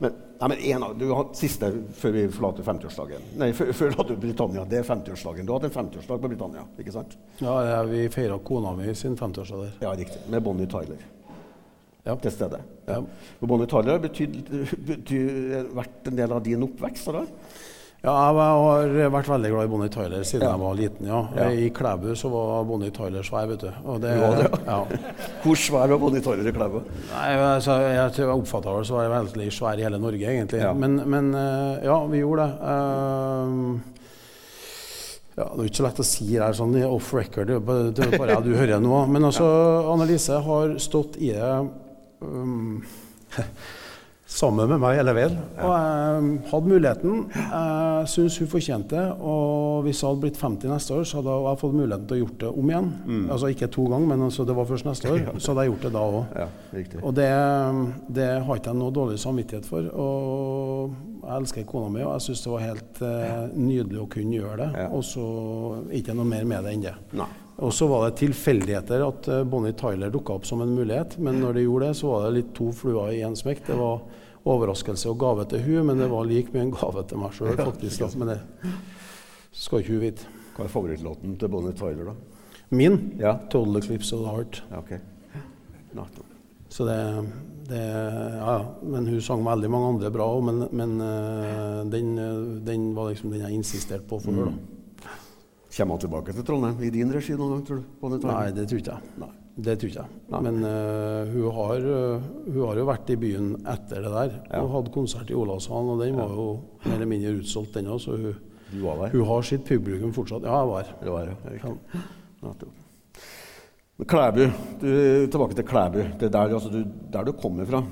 Men, nei, men en, av, du har siste før vi forlater 50-årsdagen. Nei, før, før forlater Britannia. Det er 50-årsdagen. Du har hatt en 50-årsdag på Britannia, ikke sant? Ja, ja vi feira kona mi sin 50-årsdag der. Ja, riktig. Med Bonnie Tyler. Ja. til stede. Ja. Bonnie Tyler har vært en del av din oppvekst? Eller? Ja, jeg har vært veldig glad i Bonnie Tyler siden Ja. jeg var liten. ja. Ja. I Klæbu så var Bonnie Tyler svær, vet du. Og det, ja, det, ja. Hvor svær var Bonnie Tyler i Klæbu? Nei, altså, jeg, jeg oppfatta det så var jeg veldig svær i hele Norge, egentlig. Ja. Men, men eh, ja, vi gjorde det. Ehm, ja, Det er ikke så lett å si det her sånn off record, det er bare jeg du hører nå. Men altså, Annelise har stått i det um, sammen med meg hele veien. Og jeg hadde muligheten. Jeg syns hun fortjente det. Og hvis jeg hadde blitt 50 neste år, så hadde jeg fått muligheten til å gjort det om igjen. Altså ikke to ganger, men altså, det var først neste år. Så hadde jeg gjort det da òg. Ja. Og det, det har ikke jeg noe dårlig samvittighet for. Og jeg elsker kona mi, og jeg syns det var helt eh, nydelig å kunne gjøre det. Ja. Og så ikke noe mer med det enn det. Nei. Og så var det tilfeldigheter at eh, Bonnie Tyler dukka opp som en mulighet. Men når det gjorde det, så var det litt to fluer i én smekk. Det var overraskelse og gave til hun, men det var like mye en gave til meg sjøl, faktisk. da. Men det skal ikke hun vite. Hva er favorittlåten til Bonnie Tyler, da? Min Ja, 'Total Eclipse of the Heart'. ja okay. Så det, det Ja, men hun sang veldig mange andre bra òg, men, men eh, den, eh, den var liksom den jeg insisterte på for henne. da. Kommer han tilbake til Trondheim i din regi noen gang, tror du? Nei, det tror ikke jeg. Nei. Det tror ikke jeg. Nei. Men uh, hun, har, uh, hun har jo vært i byen etter det der Ja. Hun hadde konsert i Olavshallen, og den var jo mer eller mindre utsolgt, den òg, så hun, Du var der? hun har sitt publikum fortsatt. Ja, jeg var her. Var ja. Nettopp. Klæbu, du, tilbake til Klæbu. Det er der, altså, du, der du kommer fra.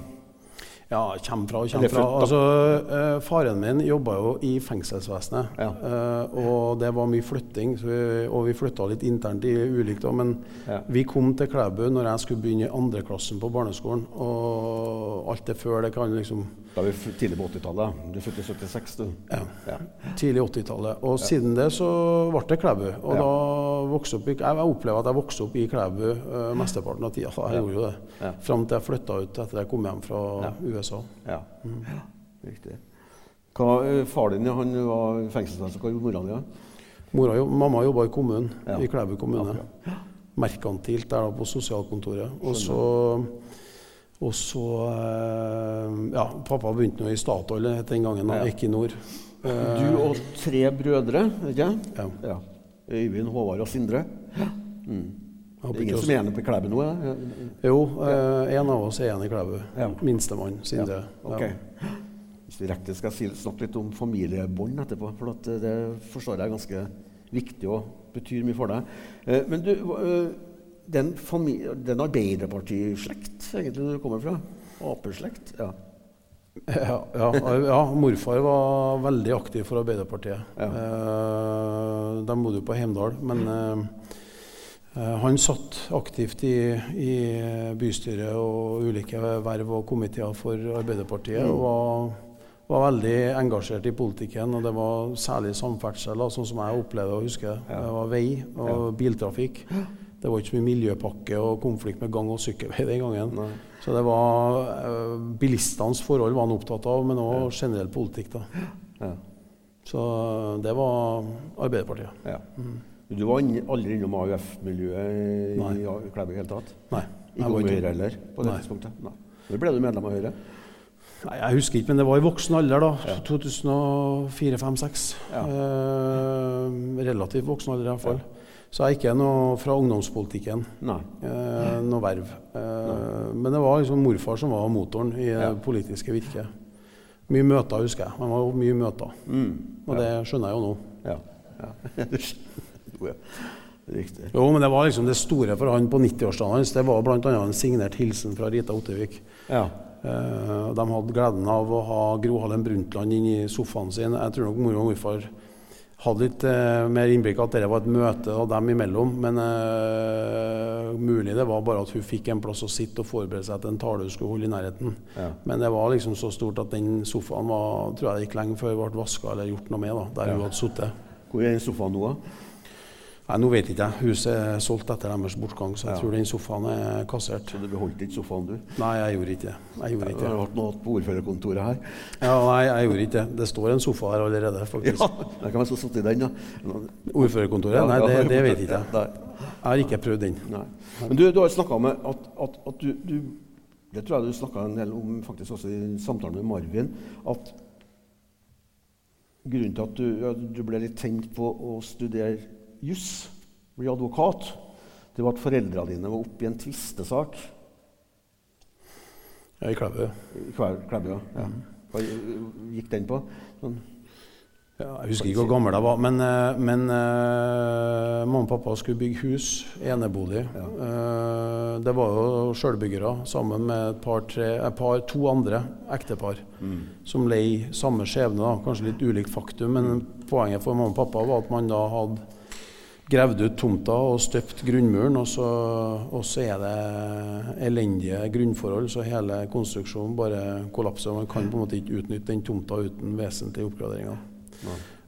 Ja, kommer fra og kommer fra. Altså, eh, faren min jobba jo i fengselsvesenet, Ja. eh, og det var mye flytting. Så vi, og vi flytta litt internt i ulikt òg, men Ja. vi kom til Klæbu når jeg skulle begynne i andreklassen på barneskolen. Og alt det før det kan liksom Da vi tidlig på 80-tallet. Du født i 76, du. Ja. Ja. Tidlig 80-tallet. Og siden det så ble det Klæbu. Og Ja. da vokste opp i, jeg opplever at jeg vokste opp i Klæbu uh, mesteparten av tida. Jeg Ja. gjorde jo det. Ja. Fram til jeg flytta ut etter jeg kom hjem fra Ja. USA. Ja. ja. Riktig. Hva, eh, far din han var i fengselsvesenet. Hva gjorde mora di? Mora, mamma jobba i kommunen, Ja. i Klæbu kommune. Ja, Merkantilt der da på sosialkontoret. Og så, og så eh, Ja, pappa begynte nå i Statoil den gangen, da, Ja. Equinor. Eh, Du og tre brødre, ikke Ja. ja. Øyvind, Håvard og Sindre. Mm. Det er ingen som er igjen på Klæbu nå? Ja? Jo, eh, en av oss er igjen i Klæbu. Ja. Minstemann, Sindre. Ja. Okay. Hvis vi rekker det, skal jeg snakke litt om familiebånd etterpå. For at eh, det forstår jeg er ganske viktig og betyr mye for deg. Eh, Men du, eh, den en, familie- det er Arbeiderpartislekt egentlig du kommer fra? Ap-slekt? Ja. Ja, ja, ja, morfar var veldig aktiv for Arbeiderpartiet. Ja. Eh, de bodde jo på Heimdal, men eh, eh, han satt aktivt i, i bystyret og ulike verv og komiteer for Arbeiderpartiet. Mm. og var, var veldig engasjert i politikken, og det var særlig samferdsel, sånn som jeg opplevde og husker. Det var vei og biltrafikk. Det var ikke så mye miljøpakke og konflikt med gang- og sykkelvei den gangen. Nei. Så det var uh, Bilistenes forhold var han opptatt av, men òg generell politikk. da. Ja. Så det var Arbeiderpartiet. ja. Du var aldri innom AUF-miljøet i Klæbu i hele tatt? Nei. Ikke om Høyre heller? på det Nei. tidspunktet? Nei. Når ble du medlem av Høyre? Nei, Jeg husker ikke, men det var i voksen alder, da. Ja. 2004-2005-2006. Ja. Eh, relativt voksen alder, iallfall. Så jeg ikke noe fra ungdomspolitikken. Nei. Eh, noe verv. Eh, men det var liksom morfar som var motoren i Ja. det politiske virket. Mye møter, husker jeg. Han var jo mye møter. Mm. Og det skjønner jeg jo nå. Ja. ja. Ja. Riktig. Jo, men det var liksom det store for han på 90-årsdagen hans. Det var bl.a. en signert hilsen fra Rita Ottervik. Ja. Eh, de hadde gleden av å ha Gro Harlem Brundtland inn i sofaen sin. Jeg tror nok mor og morfar hadde litt eh, mer innblikk at det var et møte av dem imellom. Men eh, mulig det var bare at hun fikk en plass å sitte og forberede seg til en tale hun skulle holde i nærheten. Ja. Men det var liksom så stort at den sofaen var, tror jeg det gikk lenge før det ble vaska eller gjort noe med, da, der Ja. hun hadde sittet. Hvor er den sofaen nå, da? Nei, Nå vet jeg ikke jeg. Huset er solgt etter deres bortgang, så jeg Ja. tror den sofaen er kassert. Så du beholdt ikke sofaen, du? Nei, jeg gjorde ikke det. Jeg gjorde ikke har du hatt noe på ordførerkontoret her. Ja, nei, jeg gjorde ikke det. Det står en sofa her allerede, faktisk. Ja, det kan være så sitte i den, da. Ordførerkontoret? Ja, Nei, det, det vet ikke jeg. Nei. Jeg har ikke prøvd den. Nei. Men du, du har snakka om at, at, at du, du Det tror jeg du snakka en del om faktisk også i samtalen med Marvin. At grunnen til at du, du ble litt tent på å studere juss, bli advokat, det var at foreldrene dine var oppe i en tvistesak. Ja, I Klæbu. Klæbu, ja. Hva gikk den på? Sånn. Ja, jeg husker ikke hvor gammel jeg var, men, eh, men uh, mamma og pappa skulle bygge hus, enebolig. Ja. Uh, det var jo sjølbyggere sammen med et par, tre, et par, to andre ektepar mm. som lei samme skjebne. Da. Kanskje litt ulikt faktum, men poenget for mamma og pappa var at man da hadde gravd ut tomta og støpt grunnmuren, og så, og så, er det elendige grunnforhold, så hele konstruksjonen bare kollapser. Man kan på en måte ikke utnytte den tomta uten vesentlige oppgraderinger.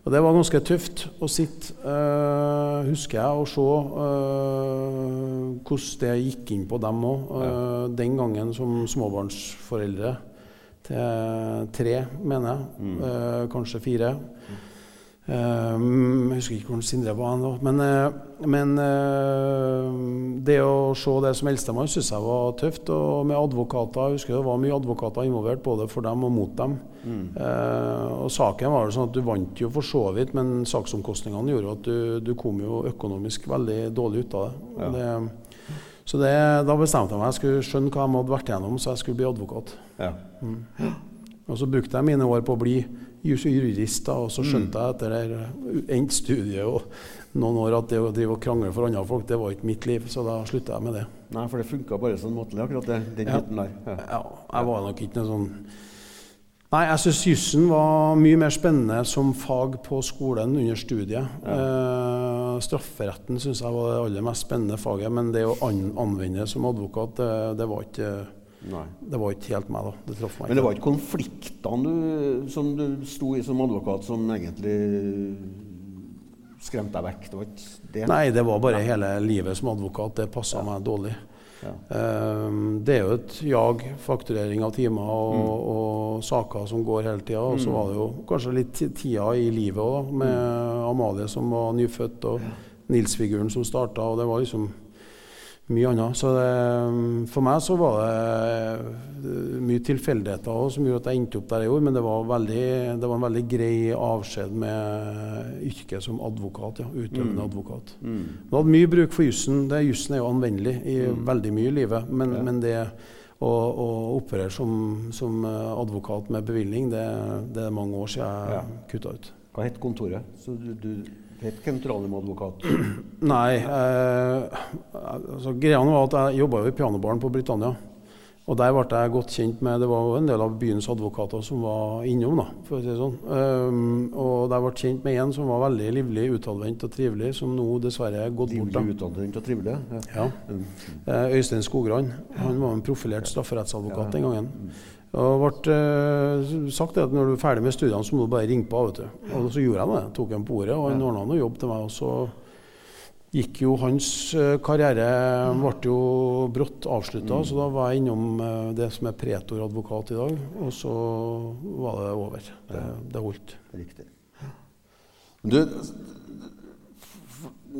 Og det var ganske tøft å sitte, øh, husker jeg, og se øh, hvordan det gikk inn på dem òg. Ja. Øh, Den gangen som småbarnsforeldre til tre, mener jeg. Mm. kanskje fire. Mm. Um, jeg husker ikke hvor Sindre var nå. Men, uh, men uh, det å se det som eldstemann syns jeg var tøft. Og med advokater, jeg husker det var mye advokater involvert, både for dem og mot dem. Mm. Uh, og saken var jo sånn at du vant jo for så vidt, men saksomkostningene gjorde at du, du, kom jo økonomisk veldig dårlig ut av det. Ja. det så det, da bestemte jeg meg jeg skulle skjønne hva de hadde vært igjennom, så jeg skulle bli advokat. Ja. Mm. Og så brukte jeg mine år på å bli jurist, og så skjønte jeg etter det endt studiet og noen år at det å drive og krangle for andre folk, det var ikke mitt liv. Så da slutta jeg med det. Nei, for det funka bare sånn måtelig, akkurat det, den ja. biten der. Ja. ja. jeg var nok ikke noe sånn Nei, jeg syns jussen var mye mer spennende som fag på skolen under studiet. Ja. Eh, strafferetten syns jeg var det aller mest spennende faget, men det å anvende som advokat, det, det var ikke Nei. Det var ikke helt meg, da. Det traff meg. Men det var ikke konfliktene du, som du sto i som advokat, som egentlig skremte deg vekk? Det var ikke det? Nei, det var bare hele livet som advokat. Det passa ja. meg dårlig. Ja. Um, det er jo et jag, fakturering av timer og, mm. og saker som går hele tida. Og så mm. var det jo kanskje litt tida i livet òg, med mm. Amalie som var nyfødt, og ja. Nils-figuren som starta. Og det var liksom mye annet. Så det, for meg så var det eh, mye tilfeldigheter som gjorde at jeg endte opp der jeg gjorde, men det var, veldig, det var en veldig grei avskjed med yrket som advokat. ja, Utøvende mm. advokat. Mm. Jeg hadde mye bruk for jussen. Jussen er jo anvendelig i mm. veldig mye i livet, men, ja. men det å, å operere som, som, advokat med bevilgning, det, det, er mange år siden jeg ja. kutta ut. Hva het kontoret? Så du, du het Kent Ranum-advokat? Nei. Eh, altså, greia var at jeg jobba i pianobaren på Britannia. Og der ble jeg godt kjent med Det var jo en del av byens advokater som var innom. da, for å si det sånn. Um, og der ble kjent med en som var veldig livlig, utadvendt og trivelig, som nå dessverre er gått bort. Livlig, utadvendt og trivelig? Ja. ja. Mm. Uh, Øystein Skogran. Han var en profilert strafferettsadvokat den gangen. Og ble uh, sagt at når du er ferdig med studiene, så må du bare ringe på. vet du. Og så gjorde jeg det. Tok ham på ordet, og han ordna noe jobb til meg. og så gikk jo hans uh, karriere ble jo brått avslutta, mm. så da var jeg innom uh, det som er pretor advokat i dag, og så var det over. Det, det holdt. Riktig. Du,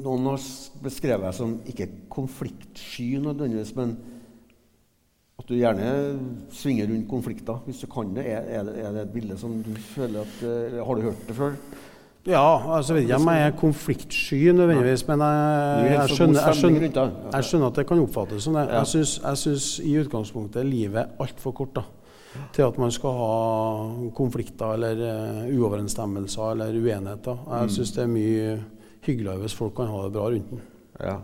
noen har beskrevet deg som ikke konfliktsky nødvendigvis, men at du gjerne svinger rundt konflikter hvis du kan det. Er, er, det, er det et bilde som du føler at uh, Har du hørt det før? Ja, altså vet ikke om jeg er konfliktsky nødvendigvis, men jeg, jeg, skjønner, jeg, skjønner, jeg, skjønner, at det kan oppfattes som det. Jeg syns i utgangspunktet livet er altfor kort da, til at man skal ha konflikter eller uh, uoverensstemmelser eller uenigheter. Jeg mm. syns det er mye hyggeligere hvis folk kan ha det bra rundt den. Ja,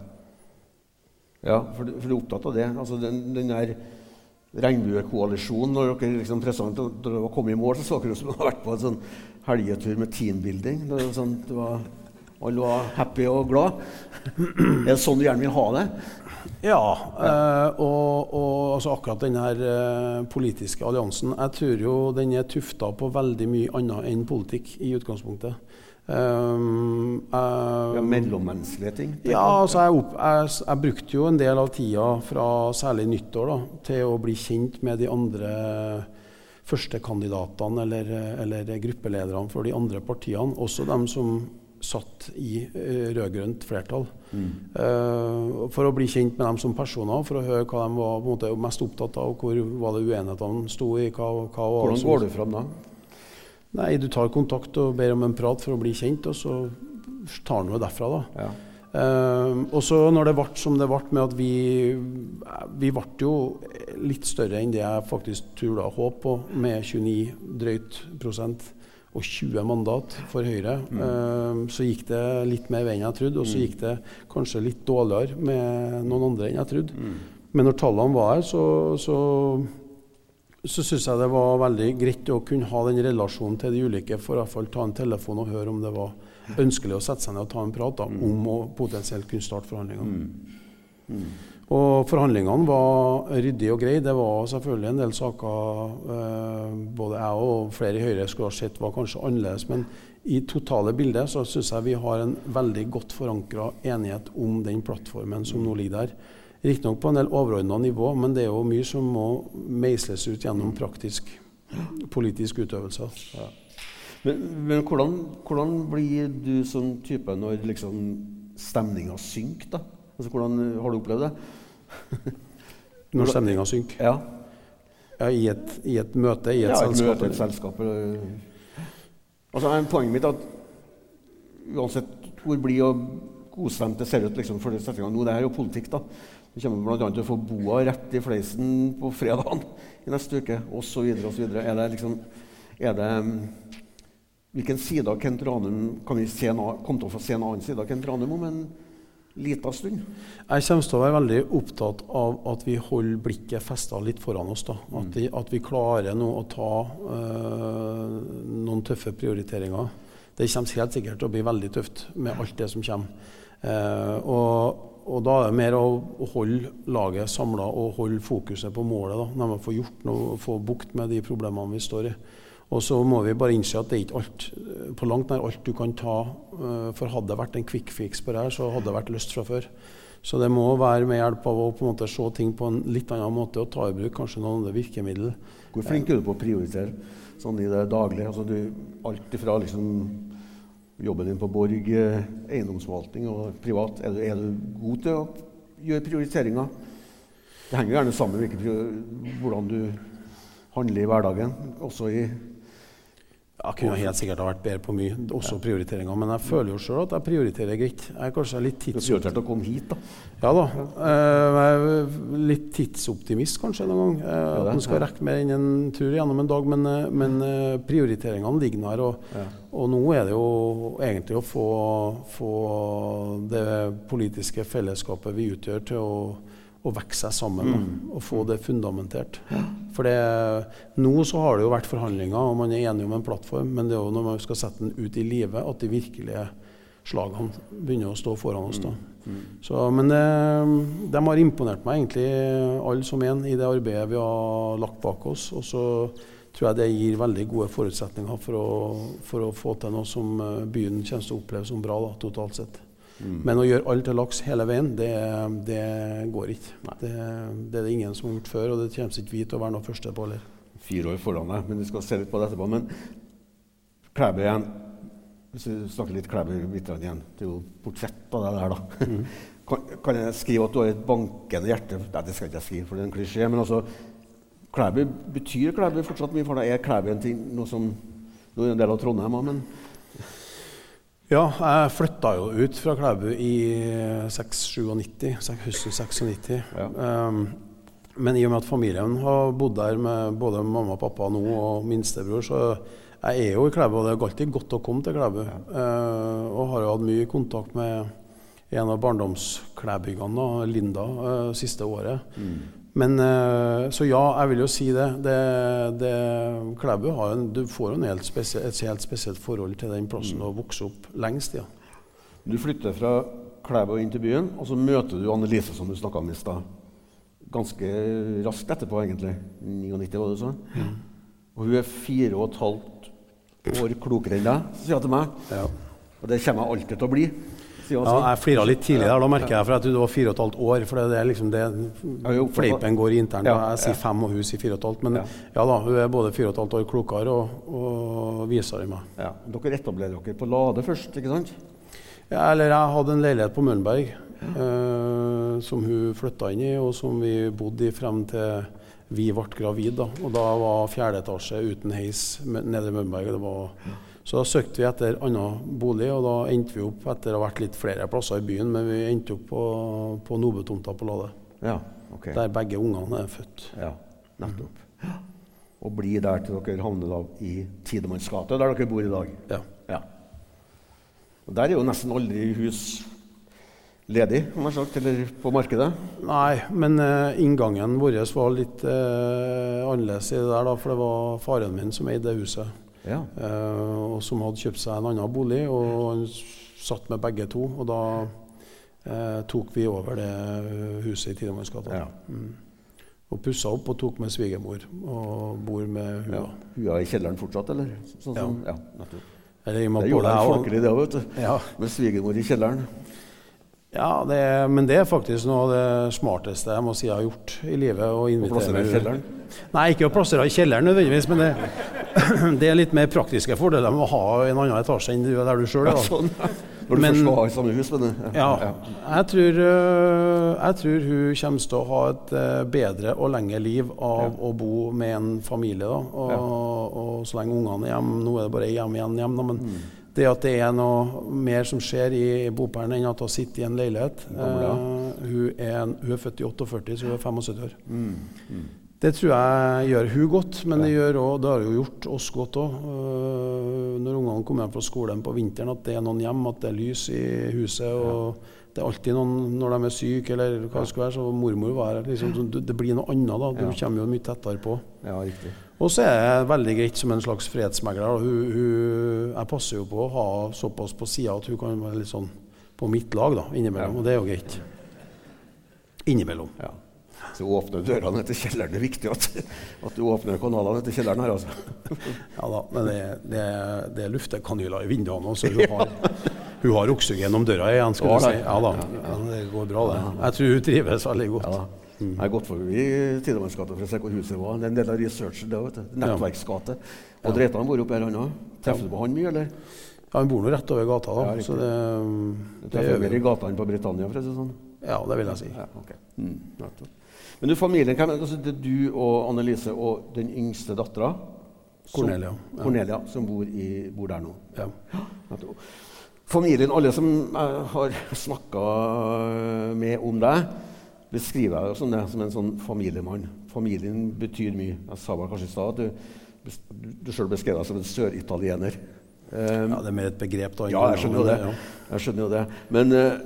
ja for, du, for du er opptatt av det? Altså den, den der regnbuekoalisjonen. Når dere liksom dere kom i mål, så så dere ut som dere hadde vært på en sånn helgetur med teambuilding. Det var sånn, det var, alle var happy og glad. Er det sånn du gjerne vil ha det? Ja. Eh, og, og altså akkurat denne her, eh, politiske alliansen Jeg tror jo den er tufta på veldig mye annet enn politikk i utgangspunktet. Um, uh, ja, mellommenneskelige ting? Ja, altså jeg, opp, jeg, jeg, brukte jo en del av tida fra særlig nyttår da, til å bli kjent med de andre førstekandidatene eller, eller gruppelederne for de andre partiene. Også dem som satt i uh, rød-grønt flertall. Mm. Uh, for å bli kjent med dem som personer, for å høre hva de var måte, mest opptatt av, hvor var det uenighetene sto i. Hva, hva Hvordan går du fram da? Nei, Du tar kontakt og ber om en prat for å bli kjent, og så tar han det derfra. da. Ja. Uh, og så når det ble som det ble, med at vi Vi ble jo litt større enn det jeg faktisk turte å håpe på, med 29 drøyt prosent og 20 mandat for Høyre. Mm. Uh, så gikk det litt mer vei enn jeg trodde, og så mm. gikk det kanskje litt dårligere med noen andre enn jeg trodde. Mm. Men når tallene var her, så, så, så syns jeg det var veldig greit å kunne ha den relasjonen til de ulike, for i hvert fall ta en telefon og høre om det var ønskelig å sette seg ned og ta en prat da, mm. om å potensielt kunne starte forhandlingene. Mm. Mm. Og forhandlingene var ryddige og greie. Det var selvfølgelig en del saker eh, både jeg og flere i Høyre skulle ha sett var kanskje annerledes. Men i totale bildet så syns jeg vi har en veldig godt forankra enighet om den plattformen som nå ligger der. Riktignok på en del overordna nivå, men det er jo mye som må meisles ut gjennom praktisk politisk utøvelse. Ja. Men, men hvordan, hvordan, blir du sånn type når liksom stemninga synker? da? Altså, hvordan Har du opplevd det? Når stemninga synker? Ja. ja i, et, i, et, møte, i et ja, selskap? Møte, et selskap altså, Poenget mitt er at uansett hvor blid og godstemt det ser ut liksom, for det settinga nå, det er jo politikk, da. Vi kommer bl.a. til å få boa rett i fleisen på fredagen i neste uke, osv. osv. Er det liksom er det, Hvilken side av Kent Ranum kan vi se, komme til å få se en annen side av Kent Ranum om en liten stund? Jeg kommer til å være veldig opptatt av at vi holder blikket festa litt foran oss. da. At, mm. vi, at vi klarer nå å ta øh, noen tøffe prioriteringer. Det kommer helt sikkert til å bli veldig tøft med alt det som kommer. Uh, og, og, da er det mer å, holde laget samla og holde fokuset på målet. da, Når man får gjort noe, få bukt med de problemene vi står i. Og så må vi bare innse at det er ikke alt, på langt nær alt du kan ta. Eh, for hadde det vært en quick fix på det her, så hadde det vært løst fra før. Så det må være med hjelp av å på en måte se ting på en litt annen måte og ta i bruk kanskje noen andre virkemidler. Hvor flink er du på å prioritere sånn i det daglige? Altså du, alt ifra liksom jobben din på Borg, eh, eiendomsforvaltning og privat. Er du, er du, god til å gjøre prioriteringer? Det henger gjerne sammen med hvordan du handler i hverdagen, også i jeg kunne helt sikkert ha vært bedre på mye, også ja. prioriteringer. Men jeg føler jo sjøl at jeg prioriterer greit. Jeg er kanskje litt tids... Du prioriterte å komme hit, da? Ja da. Eh, jeg er litt tidsoptimist kanskje noen gang. Eh, at man skal rekke mer enn en tur gjennom en dag. Men, eh, men prioriteringene ligger der. Og, og, nå er det jo egentlig å få, få det politiske fellesskapet vi utgjør, til å å vokse seg sammen mm. og få det fundamentert. For det, nå så har det jo vært forhandlinger, og man er enige om en plattform, men det er jo når man skal sette den ut i livet, at de virkelige slagene begynner å stå foran oss. da. Mm. mm. Så, men det, de har imponert meg egentlig alle som en i det arbeidet vi har lagt bak oss. Og så tror jeg det gir veldig gode forutsetninger for å, for å få til noe som eh, byen kommer til å oppleve som bra da, totalt sett. Mm. Men å gjøre alt til laks hele veien, det, det går ikke. Det, det, er det ingen som har gjort før, og det kommer ikke vi til å være noe første på heller. Fire år foran deg, men vi skal se litt på det etterpå. Men Klæbu igjen. Hvis vi snakker litt Klæbu igjen. Det er jo portrett av deg der, da. Mm. kan, kan, jeg skrive at du har et bankende hjerte? Nei, det skal jeg ikke skrive, for det er en klisjé. Men altså, Klæbu, betyr Klæbu fortsatt mye for deg? Er Klæbu en ting, noe som Nå er en del av Trondheim òg, men ja, jeg flytta jo ut fra Klæbu i 96, høsten 96. Ja. Um, men i og med at familien har bodd der med både mamma og pappa nå og minstebror, så jeg er jo i Klæbu. Og det er alltid godt å komme til Klæbu. Ja. Uh, og har jo hatt mye kontakt med en av barndomsklæbyggene, Linda, uh, siste året. Mm. Men eh, Så ja, jeg vil jo si det. det, det Klæbu har en, du får en helt spesiell, et helt spesielt forhold til den plassen du og vokst opp lengst. ja. Du flytter fra Klæbu inn til byen, og så møter du Annelise, som du snakka om i stad. Ganske raskt etterpå, egentlig. 99, var det så? Mm. Og hun er fire og et halvt år klokere enn deg, sier hun til meg. Ja. Og det kommer jeg alltid til å bli. Han Ja, jeg flira litt tidlig der, da merker jeg, for jeg trodde det var fire og et halvt år. For det er liksom det Fleipen går internt. Ja. Jeg sier fem, og hun sier fire og et halvt. Men Ja. ja, da, hun er både fire og et halvt år klokere og, og visere enn meg. Ja. Dere etablerer dere på Lade først, ikke sant? Ja, eller jeg hadde en leilighet på Møllenberg eh, som hun flytta inn i, og som vi bodde i frem til vi ble gravid. Da. Og da var fjerde etasje uten heis nede i Møllenberg. og Det var, så da søkte vi etter annen bolig, og da endte vi opp etter å ha vært litt flere plasser i byen, men vi endte opp på, på Nobetomta på Lade. Ja. okay. Der begge ungene er født. Ja, nettopp. Og blir der til dere havner da i Tidemanns gate, der dere bor i dag. Ja. Ja. Og der er jo nesten aldri hus ledig, om jeg sagt, eller på markedet. Nei, men eh, inngangen vår var litt eh, annerledes i det der, da, for det var faren min som eide huset. Ja. Eh, og som hadde kjøpt seg en annen bolig, og han satt med begge to. Og da eh, tok vi over det huset i Tidemannsgata. Ja. Mm. Og pussa opp og tok med svigermor og bor med hua. ja. Hua i kjelleren fortsatt, eller? Sånn Ja. som, ja. Eller med Det gjorde jeg folkelig, det òg, vet du. Ja, Med svigermor i kjelleren. Ja det, er- men det er faktisk noe av det smarteste jeg må si jeg har gjort i livet. Å plassere i kjelleren. Nei, ikke å plassere i kjelleren nødvendigvis, men det, det er litt mer praktiske fordeler med å ha en annen etasje enn du er der du sjøl Ja, er. sånn. Når du Men- først ha i samme hus. Men, Ja, jeg tror, øh, jeg tror hun kommer til å ha et øh, bedre og lengre liv av å bo med en familie. Da. Og, Ja. og så lenge ungene er hjemme, nå er det bare hjem igjen hjem, da, men Mm. Det at det er noe mer som skjer i bopælen enn at hun sitter i en leilighet eh, hun, er en, hun er født i 48, så hun er 75 år. Mm. Mm. Det tror jeg gjør hun godt, men det, gjør også, det har jo gjort oss godt òg. når ungene kommer hjem fra skolen på vinteren, at det er noen hjem, at det er lys i huset. og Det er alltid noen når de er syke, eller hva det skal være. Så mormor var her. Liksom, det- blir noe annet. da, Du kommer jo mye tettere på. ja, riktig. Og så er jeg veldig greit som en slags fredsmegler. Hun, hun, jeg passer jo på å ha såpass på sida at hun kan være litt sånn på mitt lag da, innimellom. Ja. Og det er jo greit. Innimellom. Ja. Så åpne dørene til kjelleren. Det er viktig at, at du åpner kanalene til kjelleren her, altså. Ja da, men det, det, det er luftekanyler i vinduene, så hun har, hun har oksygen om døra igjen. skulle du si. Ja da, ja, det går bra det. Jeg tror hun trives veldig godt. Ja, da. Jeg har gått forbi Tidemannsgata for å se hvor huset var. Det er en del av researchen. det, vet du. Nettverksgate. Og Reitan bor oppi her, han òg. Treffer du på han mye, eller? Ja, Hun bor nå rett over gata, da. Ja, så det, det gjør mer i i gatene på Britannia, for å si det sånn. Ja, det vil jeg si. Ja, okay. Mm. Men du, familien, hvem det? Altså, det er du og Annelise og den yngste dattera? som- Cornelia, ja. Cornelia, som bor, i, bor der nå. Ja. Familien, alle som jeg har snakka med om deg, beskriver jeg jo som, det, som en sånn familiemann. Familien betyr mye. Jeg sa vel kanskje i stad at du, du, sjøl beskrev deg som en søritaliener. Um, ja, det er mer et begrep, da. ja, jeg skjønner jo det. Jeg skjønner jo det. Men, eh,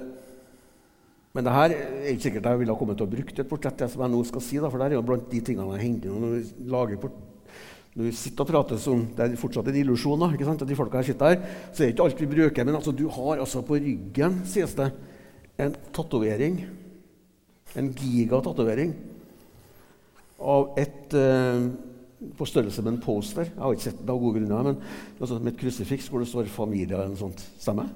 men det her er ikke sikkert jeg ville ha kommet til å bruke et portrett, det som jeg nå skal si. Da, for det er jo blant de tingene jeg henter når vi lager port når vi sitter og prater som Det er fortsatt en illusjon, at de folka sitter her. Så er det ikke alt vi bruker. Men altså, du har altså på ryggen, sies det, en tatovering. En gigatatovering av et eh, på størrelse med en poster. Jeg har ikke sett det av gode grunner, men altså, med et krusifiks hvor det står 'familie' eller noe sånt. Stemmer?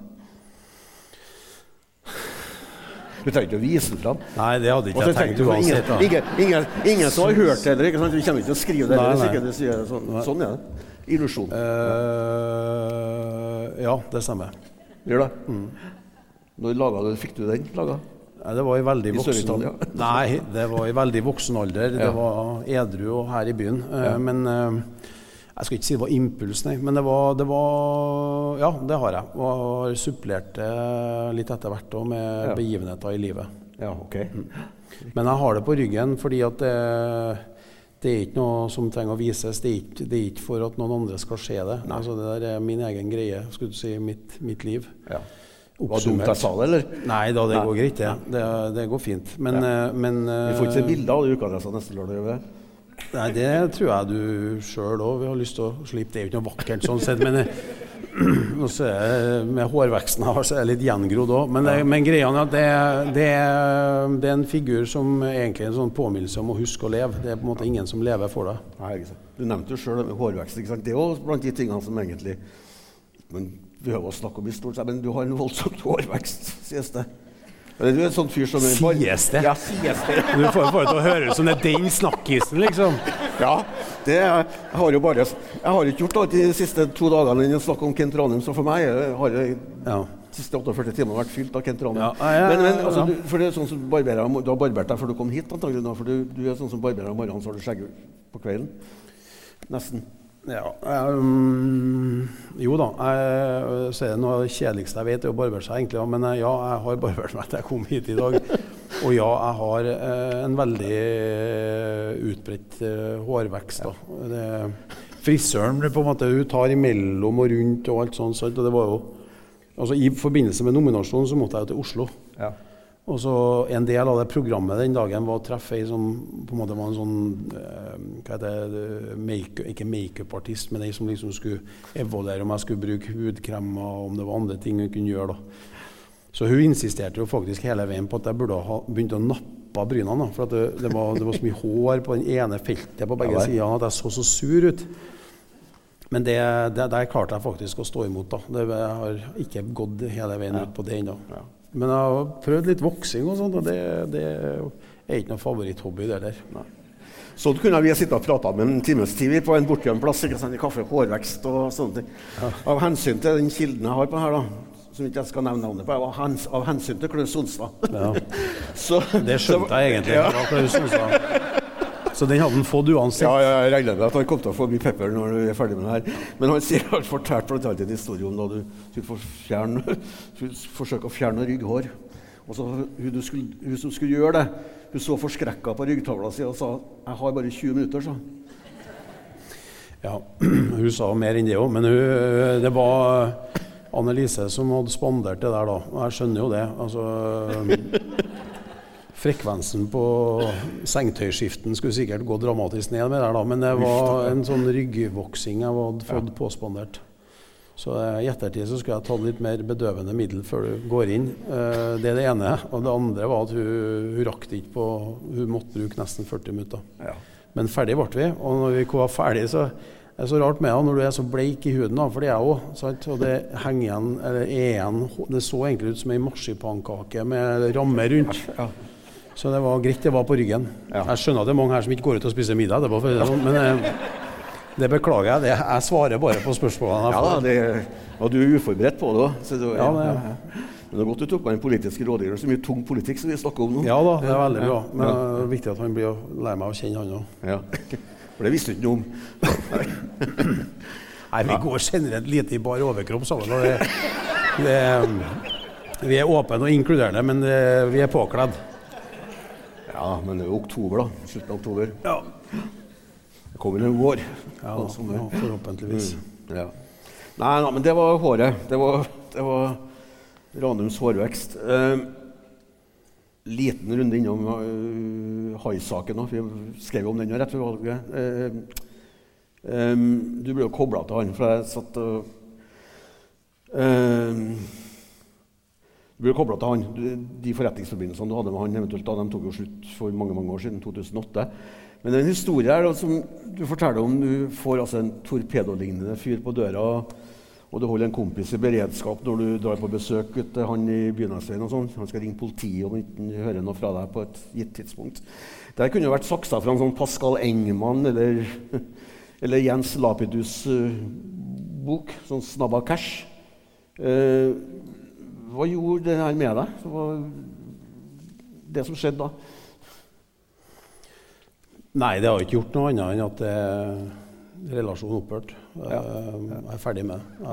Du trenger ikke å vise den fram. Nei, det hadde ikke jeg tenkt uansett. ingen, ingen, ingen, ingen som har hørt det, heller. ikke sant? vi kommer ikke til å skrive det. Nei. ikke du sier det sånn, sånn er det. Illusjon. Uh, ja, det stemmer. Gjør det? Mm. Når laga du, fikk du den laga? Nei, det var i veldig voksen Sør-Italia? Nei, det var i veldig voksen alder. Ja. Det var edru og her i byen. Uh, Ja. Men eh, jeg skal ikke si det var impuls, nei. Men det var, det var Ja, det har jeg. Og har supplert det litt etter hvert òg med Ja. begivenheter i livet. Ja, ok. Men jeg har det på ryggen fordi at det, det er ikke noe som trenger å vises. Det er ikke, det er ikke for at noen andre skal se det. Altså, det der er min egen greie, skulle du si, mitt, mitt liv. Ja. Var det dumt jeg sa det, eller? Nei da, det Nei. går greit, ja. Det, det går fint. Men, ja. men Vi får ikke se bilder av de ukeadressene neste lørdag. gjør vi det? Nei, det tror jeg du sjøl òg har lyst til å slippe. Det er jo ikke noe vakkert sånn sett, men jeg, er med hårveksten jeg har, så er jeg litt gjengrodd òg. Men, det- men greia er at det, det, det er en figur som egentlig er en sånn påminnelse om å huske å leve. Det er på en måte ingen som lever for deg. Nei, ikke sant. Du nevnte jo sjøl hårvekst. ikke sant? Det er jo blant de tingene som egentlig man behøver å snakke om i stort, men du har en voldsomt hårvekst, sies det. Du er en sånn fyr som Sies det? Ja, sies det. Du får det til å høres ut som det er den snakkisen, liksom. Ja, det jeg har jo bare Jeg har ikke gjort alt de siste to dagene enn å snakke om Kent Ranum, så for meg eh, har det Ja. siste 48 timene vært fylt av Kent Ranum. Ja, ja, men, men altså, du, for det er sånn som barberer, Du har barbert deg før du kom hit, antagelig, for du, du er sånn som barberer om morgenen, så har du skjegg på kvelden. Nesten. Ja, um, jo da. Jeg, så er det noe kjedeligste jeg vet, er å barbere seg, egentlig. Men eh, ja, jeg har barbert meg til jeg kom hit i dag. Og ja, jeg har eh, en veldig eh, utbredt eh, hårvekst. da. Det, frisøren på en måte, hun tar imellom og rundt og alt sånt. Og det var jo, altså I forbindelse med nominasjonen så måtte jeg jo til Oslo. Ja. Og så En del av det programmet den dagen var å treffe ei som på en måte var en sånn eh, hva heter det, make, Ikke makeupartist, men ei som liksom skulle evaluere om jeg skulle bruke hudkremer, og om det var andre ting hun kunne gjøre. da. Så hun insisterte jo faktisk hele veien på at jeg burde ha begynt å nappe brynene. da, For at det, det, var, det var så mye hår på den ene feltet på begge Ja, sider at jeg så så sur ut. Men det, det, der klarte jeg faktisk å stå imot. da. Det, jeg har ikke gått hele veien ut på det ennå. Ja. Men jeg har prøvd litt voksing og sånt, og det, det er ikke noe favoritthobby, det der. Sånn kunne vi ha sittet og prata med en times tid på en bortgjemt plass. ikke sant, i kaffe, hårvekst og sånne ting. Av hensyn til den kilden jeg har på her, da, som ikke jeg skal nevne navnet på, av, hens, av hensyn til Klaus Sonstad. Ja. Det skjønte jeg egentlig. Ja. Klaus Sonstad. Så den hadde han fått uansett. Ja, jeg regner med at han kom til å få mye pepper når du er ferdig med det her. Men han sier han fortalte annet en historie om da du skulle forsøke å fjerne rygghår. Og så hun, du skulle, hun som skulle gjøre det, hun så forskrekka på ryggtavla si og sa 'Jeg har bare 20 minutter', sa. Ja, Hun sa mer enn det òg, men hun, det var Annelise som hadde spandert det der, da. Og jeg skjønner jo det. Altså Frekvensen på sengetøyskiften skulle sikkert gå dramatisk ned med der, da. Men det var en sånn ryggvoksing jeg hadde fått påspandert. Så i ettertid så skulle jeg tatt litt mer bedøvende middel før du går inn. Eh, Det er det ene. Og det andre var at hun, hun rakk det ikke på Hun måtte bruke nesten 40 minutter. Ja. Men ferdig ble vi. Og når vi var ferdig, så er det så rart med det når du er så bleik i huden, da, for det er jeg òg. Og det henger igjen, eller er igjen Det så egentlig ut som ei marsipankake med ramme rundt. Ja. Så det var greit det var på ryggen. Ja. Jeg skjønner at det er mange her som ikke går ut og spiser middag etterpå, sånn, men eh, det beklager jeg. Det, jeg svarer bare på spørsmålene Ja da, det, og du er uforberedt på det òg. Ja, det- Men det er godt du tok med en politisk rådgiver. Så mye tung politikk som vi snakker om nå. Ja da, det er veldig bra. Men det er viktig at han blir å lære meg å kjenne han òg. Ja. For det visste du ikke noe om. Nei, vi går generelt lite i bar overkropp sammen. Det, det, vi er åpne og inkluderende, men vi er påkledd. Ja, men det er jo oktober, da. Slutten av oktober. Ja, Det kommer en vår. ja, ja forhåpentligvis. Mm, ja. Nei, nei, men det var håret. Det var, det var Ranums hårvekst. Eh, liten runde innom uh, Hai-saken. da, for Vi skrev om den rett før valget. Eh, eh, du ble jo kobla til han, for jeg satt og eh, Du ble kobla til han. De forretningsforbindelsene du hadde med han, eventuelt da, de tok jo slutt for mange mange år siden, 2008. Men det er en historie her da, som du forteller om. Du får altså en torpedolignende fyr på døra, og du holder en kompis i beredskap når du drar på besøk til han i Bynesveien. og sånn. Han skal ringe politiet om han hører noe fra deg på et gitt tidspunkt. Der kunne jo vært saksa fra en sånn Pascal Engman eller, eller Jens Lapidus' eh, bok, sånn 'Snabba Cash'. Eh, hva gjorde det her med deg? Hva, det som skjedde da? Nei, det har ikke gjort noe annet enn at eh, relasjonen opphørte. Ja. Jeg er ferdig med det.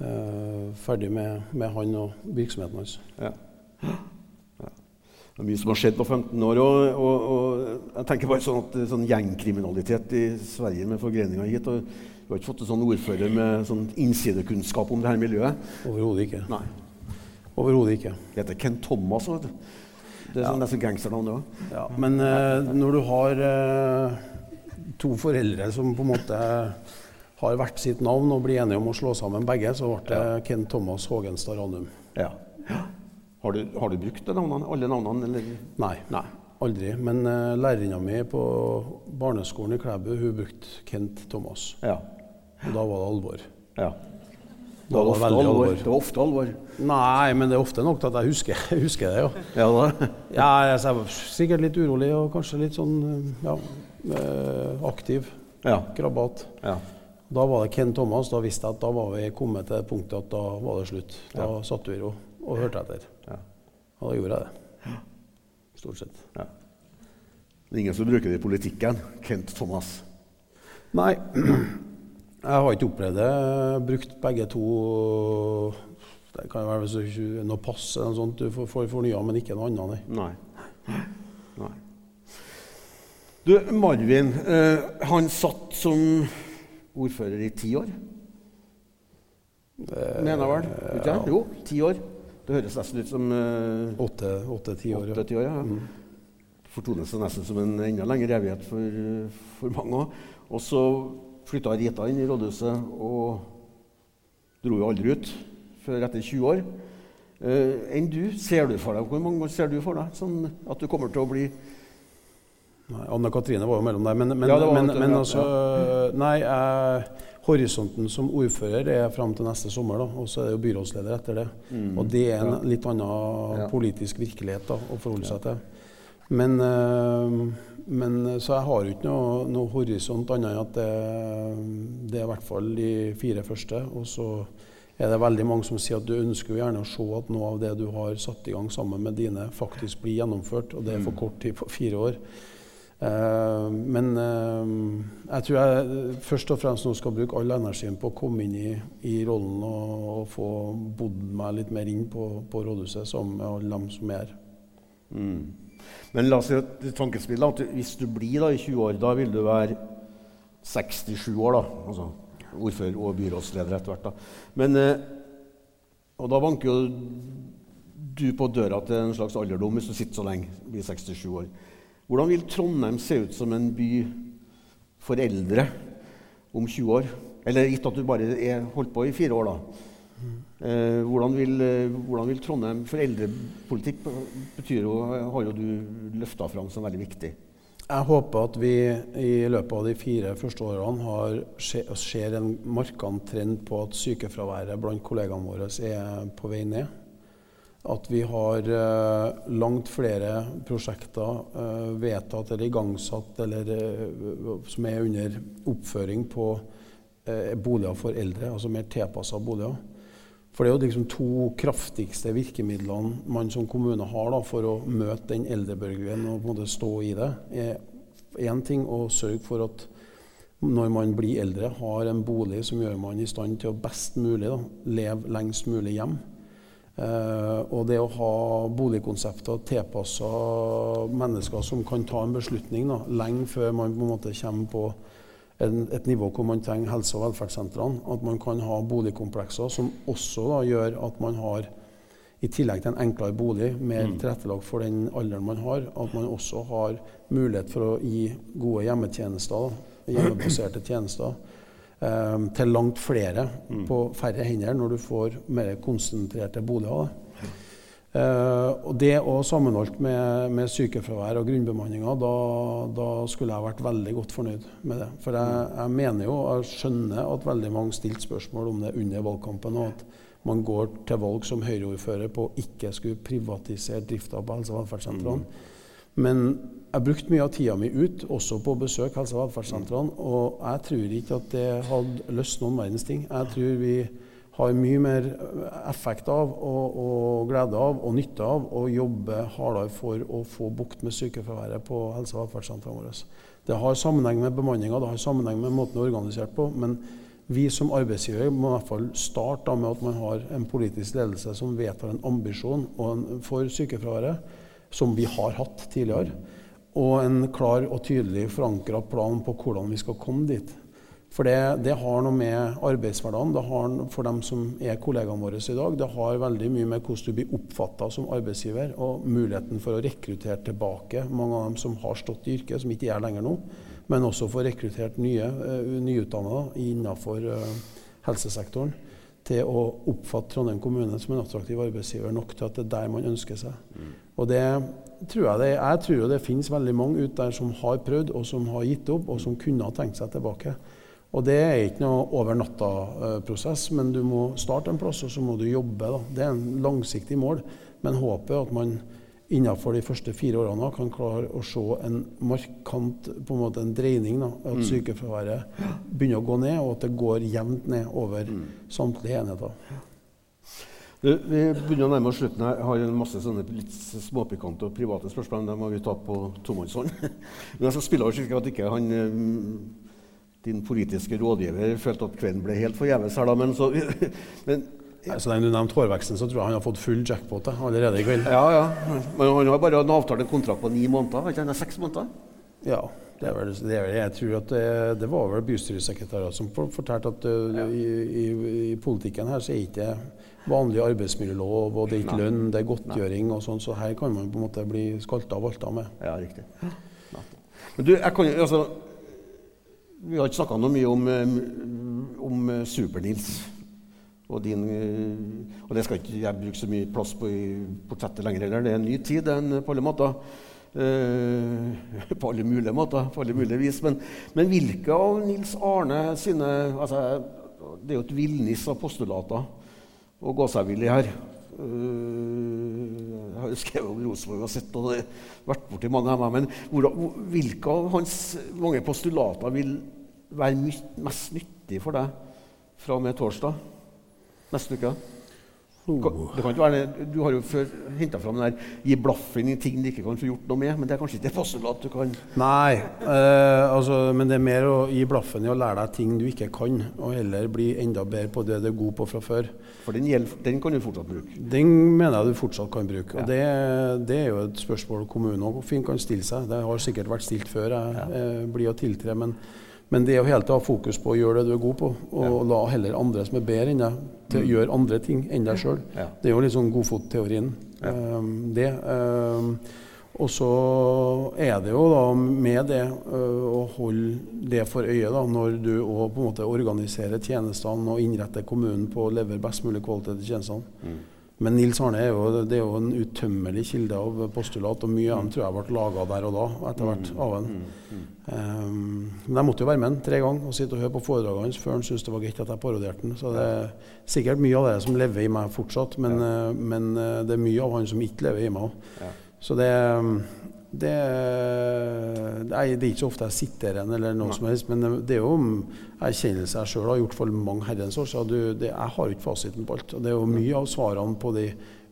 Jeg er ferdig med, med han og virksomheten hans. Ja. Det er mye som har skjedd på 15 år. Og, og, og jeg tenker bare sånn at sånn gjengkriminalitet i Sverige med forgreininger hit. og Vi har ikke fått en sånn ordfører med sånn innsidekunnskap om det her miljøet. Overhodet ikke. Nei. Overhodet ikke. Det heter Ken Thomas. vet du. Det er sånn nesten gangsternavn, det òg. Ja, men uh, når du har uh, to foreldre som på en måte har hvert sitt navn og blir enige om å slå sammen begge, så ble det Ken Thomas Hågenstad Ranum. Ja. Har, du, har du brukt det navnene, alle navnene? Eller? Nei, Nei. aldri. Men uh, lærerinna mi på barneskolen i Klæbu hun brukte Kent Thomas. Ja. Og da var det alvor. ja. Det var, ofte veldig alvor. det var ofte alvor. Nei, men det er ofte nok til at jeg husker, jeg husker det, ja. Ja, da. ja jeg var sikkert litt urolig og kanskje litt sånn ja, eh, aktiv. Ja. Krabat. ja. Da var det Ken Thomas. Da visste jeg at da var vi kommet til det punktet at da var det slutt. Da Ja. satt vi i ro og hørte etter. Ja. Og da gjorde jeg det. Stort sett. ja. Det er ingen som bruker det i politikken. Kent Thomas. Nei, jeg har ikke opplevd det. Brukt begge to Det kan være hvis du noe pass eller noe sånt du får, fornya, men ikke noe annet, nei. Nei. Nei. Du, Marvin, eh, han satt som ordfører i ti år? Mener jeg vel? Ikke? ja. Jo, ti år. Det høres nesten ut som eh, Åtte-ti år. ja. år. Ja. Fortoner seg nesten som en enda lengre evighet for, for mange. også. Og så flytta Rita inn i rådhuset og dro jo aldri ut før etter 20 år. Eh, enn du, ser du for deg, Hvor mange år ser du for deg sånn at du kommer til å bli Nei, Anne Katrine var jo mellom der. Men, men, Ja, men, men ja, altså Nei, jeg, horisonten som ordfører er fram til neste sommer. da, Og så er det jo byrådsleder etter det. Og det er en Mm. Ja. litt annen politisk virkelighet da, å forholde seg til. Men, eh, men Så jeg har jo ikke noe, noe horisont annet enn at det, det er i hvert fall de fire første. Og så er det veldig mange som sier at du ønsker jo gjerne å se at noe av det du har satt i gang sammen med dine, faktisk blir gjennomført. Og det er for kort tid på fire år. Eh, men eh, jeg tror jeg først og fremst nå skal bruke all energien på å komme inn i, i rollen og, og få bodd meg litt mer inn på, på rådhuset sammen med alle dem som er her. Mm. Men la oss si at tankespillet at hvis du blir da i 20 år, da vil du være 67 år, da. Altså ordfører og byrådsleder etter hvert. da. Men, eh, og da banker jo du på døra til en slags alderdom hvis du sitter så lenge, blir 67 år. Hvordan vil Trondheim se ut som en by for eldre om 20 år? Eller gitt at du bare er holdt på i fire år, da. Eh, hvordan, vil, eh, hvordan vil Trondheim For eldrepolitikk betyr jo, har jo du løfta fram som veldig viktig. Jeg håper at vi i løpet av de fire første årene har, se- ser en markant trend på at sykefraværet blant kollegaene våre er på vei ned. At vi har eh, langt flere prosjekter eh, vedtatt eller igangsatt eller eh, som er under oppføring på eh, boliger for eldre, altså mer tilpassa boliger. For det er jo liksom to kraftigste virkemidlene man som kommune har da, for å møte den eldrebølgen og på en måte stå i det. Én ting å sørge for at når man blir eldre, har en bolig som gjør man i stand til å best mulig da, leve lengst mulig hjem. Eh, og det å ha boligkonsepter tilpassa mennesker som kan ta en beslutning da, lenge før man på en måte kommer på en, et nivå hvor man trenger helse- og velferdssentrene. At man kan ha boligkomplekser som også da, gjør at man har, i tillegg til en enklere bolig, mer tilrettelagt for den alderen man har, at man også har mulighet for å gi gode hjemmetjenester, hjemmebaserte tjenester, eh, til langt flere på færre hender når du får mer konsentrerte boliger. Da. Eh, og det òg sammenholdt med, med sykefravær og grunnbemanninga, da, da skulle jeg vært veldig godt fornøyd med det. For jeg, jeg mener jo, jeg skjønner at veldig mange stilte spørsmål om det under valgkampen, og at man går til valg som Høyre-ordfører på å ikke skulle privatisere drifta på helse- og velferdssentrene. Men jeg brukte mye av tida mi ut, også på å besøke helse- og velferdssentrene, og jeg tror ikke at det hadde løst noen verdens ting. Jeg tror vi har mye mer effekt av og, og glede av og nytte av å jobbe hardere for å få bukt med sykefraværet på helse- og velferdssentrene våre. Det har sammenheng med bemanninga, det har sammenheng med måten det er organisert på. Men vi som arbeidsgiver må i hvert fall starte med at man har en politisk ledelse som vedtar en ambisjon for sykefraværet, som vi har hatt tidligere. Og en klar og tydelig forankra plan på hvordan vi skal komme dit. For det, det har noe med arbeidshverdagen det har for dem som er kollegaene våre i dag. Det har veldig mye med hvordan du blir oppfatta som arbeidsgiver, og muligheten for å rekruttere tilbake mange av dem som har stått i yrket, som ikke er lenger nå. Men også få rekruttert nye, uh, nyutdannede innenfor eh, helsesektoren til å oppfatte Trondheim kommune som en attraktiv arbeidsgiver nok til at det er der man ønsker seg. Og det tror jeg det, jeg tror det finnes veldig mange ute der som har prøvd, og som har gitt opp, og som kunne ha tenkt seg tilbake. Og det er ikke noe over natta-prosess, men du må starte en plass, og så må du jobbe. Da. Det er en langsiktig mål. Men håpet er at man innenfor de første fire årene kan klare å se en markant på en måte en dreining. Da, at mm. sykefraværet begynner å gå ned, og at det går jevnt ned over mm. samtlige enheter. Du, vi begynner å nærme oss slutten. Jeg har en masse sånne litt småpikante og private spørsmål. Dem må vi ta på tomannshånd. Men jeg skal spille over slik at ikke han, eh, din politiske rådgiver følte at kvelden ble helt forgjeves her. da, men så, men så lenge du nevnte hårveksten, så tror jeg han har fått full jackpot allerede i kveld. Ja, ja. Men han har bare en avtale, en kontrakt på ni måneder? Ikke han seks måneder? Ja. Det er vel, det er vel, jeg tror at det, det var vel bystyresekretærer som fortalte at uh, ja. i, i, i, politikken her så er det ikke vanlig arbeidsmiljølov, og det er ikke Nei. lønn, det er godtgjøring og sånn, så her kan man på en måte bli skalta og valta med. Ja, riktig. Men du, jeg kan altså Vi har ikke snakka noe mye om, eh, om eh, Super-Nils. Og, eh, og, det skal ikke jeg bruke så mye plass på i portrettet lenger. heller. Det er en ny tid den, på alle måter. Eh, på alle mulige måter, på alle mulige vis. Men, men hvilke av Nils Arne sine altså, Det er jo et villnis av postulater og gåsehudvilje her. Uh, jeg har jo skrevet om Rosenborg og sett og vært borti mange av dem. Men hvordan, hvilke av hans mange postulater vil være mest nyttig for deg fra og med torsdag? neste uke? Oh. Det kan ikke være. Du har jo før henta fram den der 'gi blaffen i ting du ikke kan få gjort noe med', men det er kanskje ikke det postulat du kan Nei, eh, altså, men det er mer å gi blaffen i å lære deg ting du ikke kan, og heller bli enda bedre på det du er god på fra før. For den, gjelder, den kan du fortsatt bruke? Den mener jeg du fortsatt kan bruke. Ja. Og det, det, er jo et spørsmål kommunen og Finn kan stille seg. Det har sikkert vært stilt før jeg ja. eh, blir å tiltre. men men det er jo tiden ha fokus på å gjøre det du er god på, og ja. la heller andre som er bedre enn deg, til å mm. gjøre andre ting enn deg sjøl. Det er jo litt sånn godfotteorien. Ja. Um, det. Um, og så er det jo da med det uh, å holde det for øye da, når du òg på en måte organiserer tjenestene og innretter kommunen på å levere best mulig kvalitet i tjenestene. Mm. Men Nils Arne er jo, det er jo en utømmelig kilde av postulat, og mye av dem tror jeg ble laga der og da etter hvert mm. av en. Um, men jeg måtte jo være med han tre ganger og sitte og høre på foredragene hans før han syntes det var greit at jeg parodierte han. Så det er sikkert mye av det som lever i meg fortsatt, men, ja. uh, men uh, det er mye av han som ikke lever i meg òg. Så det det, det, er, det, ikke så ofte jeg sitter igjen, eller noe Nei. som helst, men det er jo erkjennelse jeg sjøl har gjort for mange herrens år siden. Jeg har ikke fasiten på alt. og Det er jo mye av svarene på de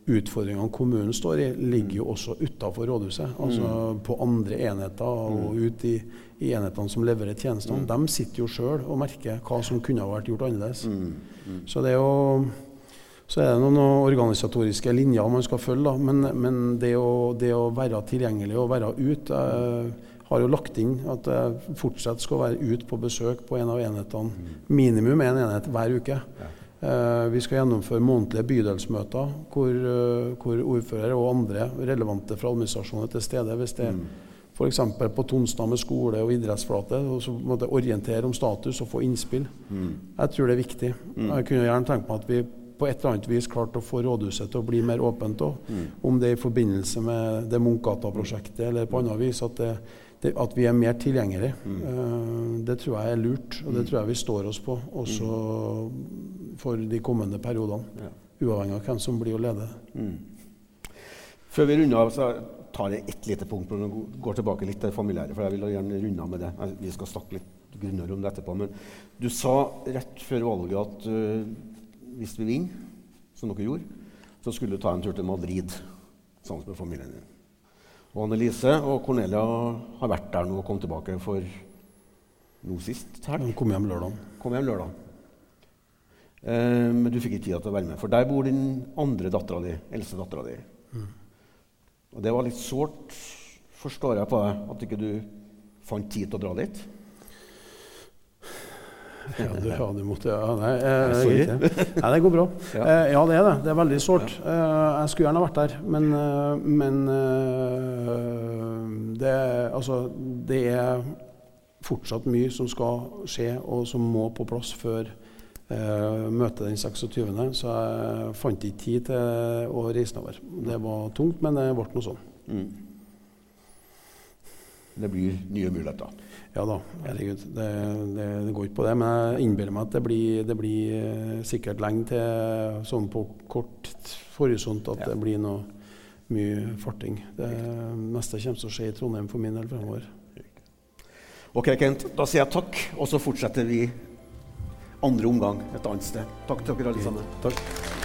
utfordringene kommunen står i, ligger jo også utafor rådhuset. Altså mm. på andre enheter og mm. ut i, i enhetene som leverer tjenestene. Mm. De sitter jo sjøl og merker hva som kunne ha vært gjort annerledes. Mm. mm. Så det er jo så er det noen organisatoriske linjer man skal følge. Men, men det, å, det, å, være tilgjengelig og være ute Jeg har jo lagt inn at jeg fortsatt skal være ute på besøk på en av enhetene. Minimum én en enhet hver uke. Uh, vi skal gjennomføre månedlige bydelsmøter hvor, uh, hvor ordfører og andre relevante fra administrasjonen er til stede. Hvis det mm. f.eks. på Tonstad med skole og idrettsflate. Og så måtte orientere om status og få innspill. Mm. Jeg tror det er viktig. Mm. Jeg kunne gjerne tenkt meg at vi på et eller annet vis klart å få rådhuset til å bli mer åpent òg. Mm. Om det er i forbindelse med det Munkgata-prosjektet eller på annet vis. At, det, det, at vi er mer tilgjengelige. Mm. Uh, det tror jeg er lurt, og det mm. tror jeg vi står oss på også for de kommende periodene. Ja. Uavhengig av hvem som blir å lede. Mm. Før vi runder av, så tar jeg ett lite punkt og går tilbake litt til familiære. For jeg vil gjerne runde av med det. Vi skal snakke litt grunnere om det etterpå. Men du sa rett før valget at uh, hvis vi vinner, som dere gjorde, så skulle du ta en tur til Madrid sammen med familien din. Og Annelise og Cornelia har vært der nå og kom tilbake for nå sist helg. Kom hjem lørdag. Kom hjem lørdag. Eh, men du fikk ikke tid til å være med, for der bor din andre dattera di, eldste dattera di. Mm. Og det var litt sårt, forstår jeg på deg, at ikke du fant tid til å dra dit. Ja, du, du måtte ja, Nei, eh, nei, det går bra. Ja. Eh, ja. det er det. Det er veldig sårt. Eh, jeg skulle gjerne vært der, men, eh, men det, altså, det er fortsatt mye som skal skje, og som må på plass før møtet den 26. Så jeg fant ikke tid til å reise nedover. Det var tungt, men det ble noe sånn. Mm. det blir nye muligheter. Ja da, herregud. Det, det, det, går ikke på det. Men jeg innbiller meg at det blir, det blir eh, sikkert lenge til sånn på kort horisont at ja. det blir noe mye farting. Det meste kommer til å skje i Trondheim for min del fremover. Ok, Kent. Da sier jeg takk, og så fortsetter vi andre omgang et annet sted. Takk til dere alle sammen. Takk.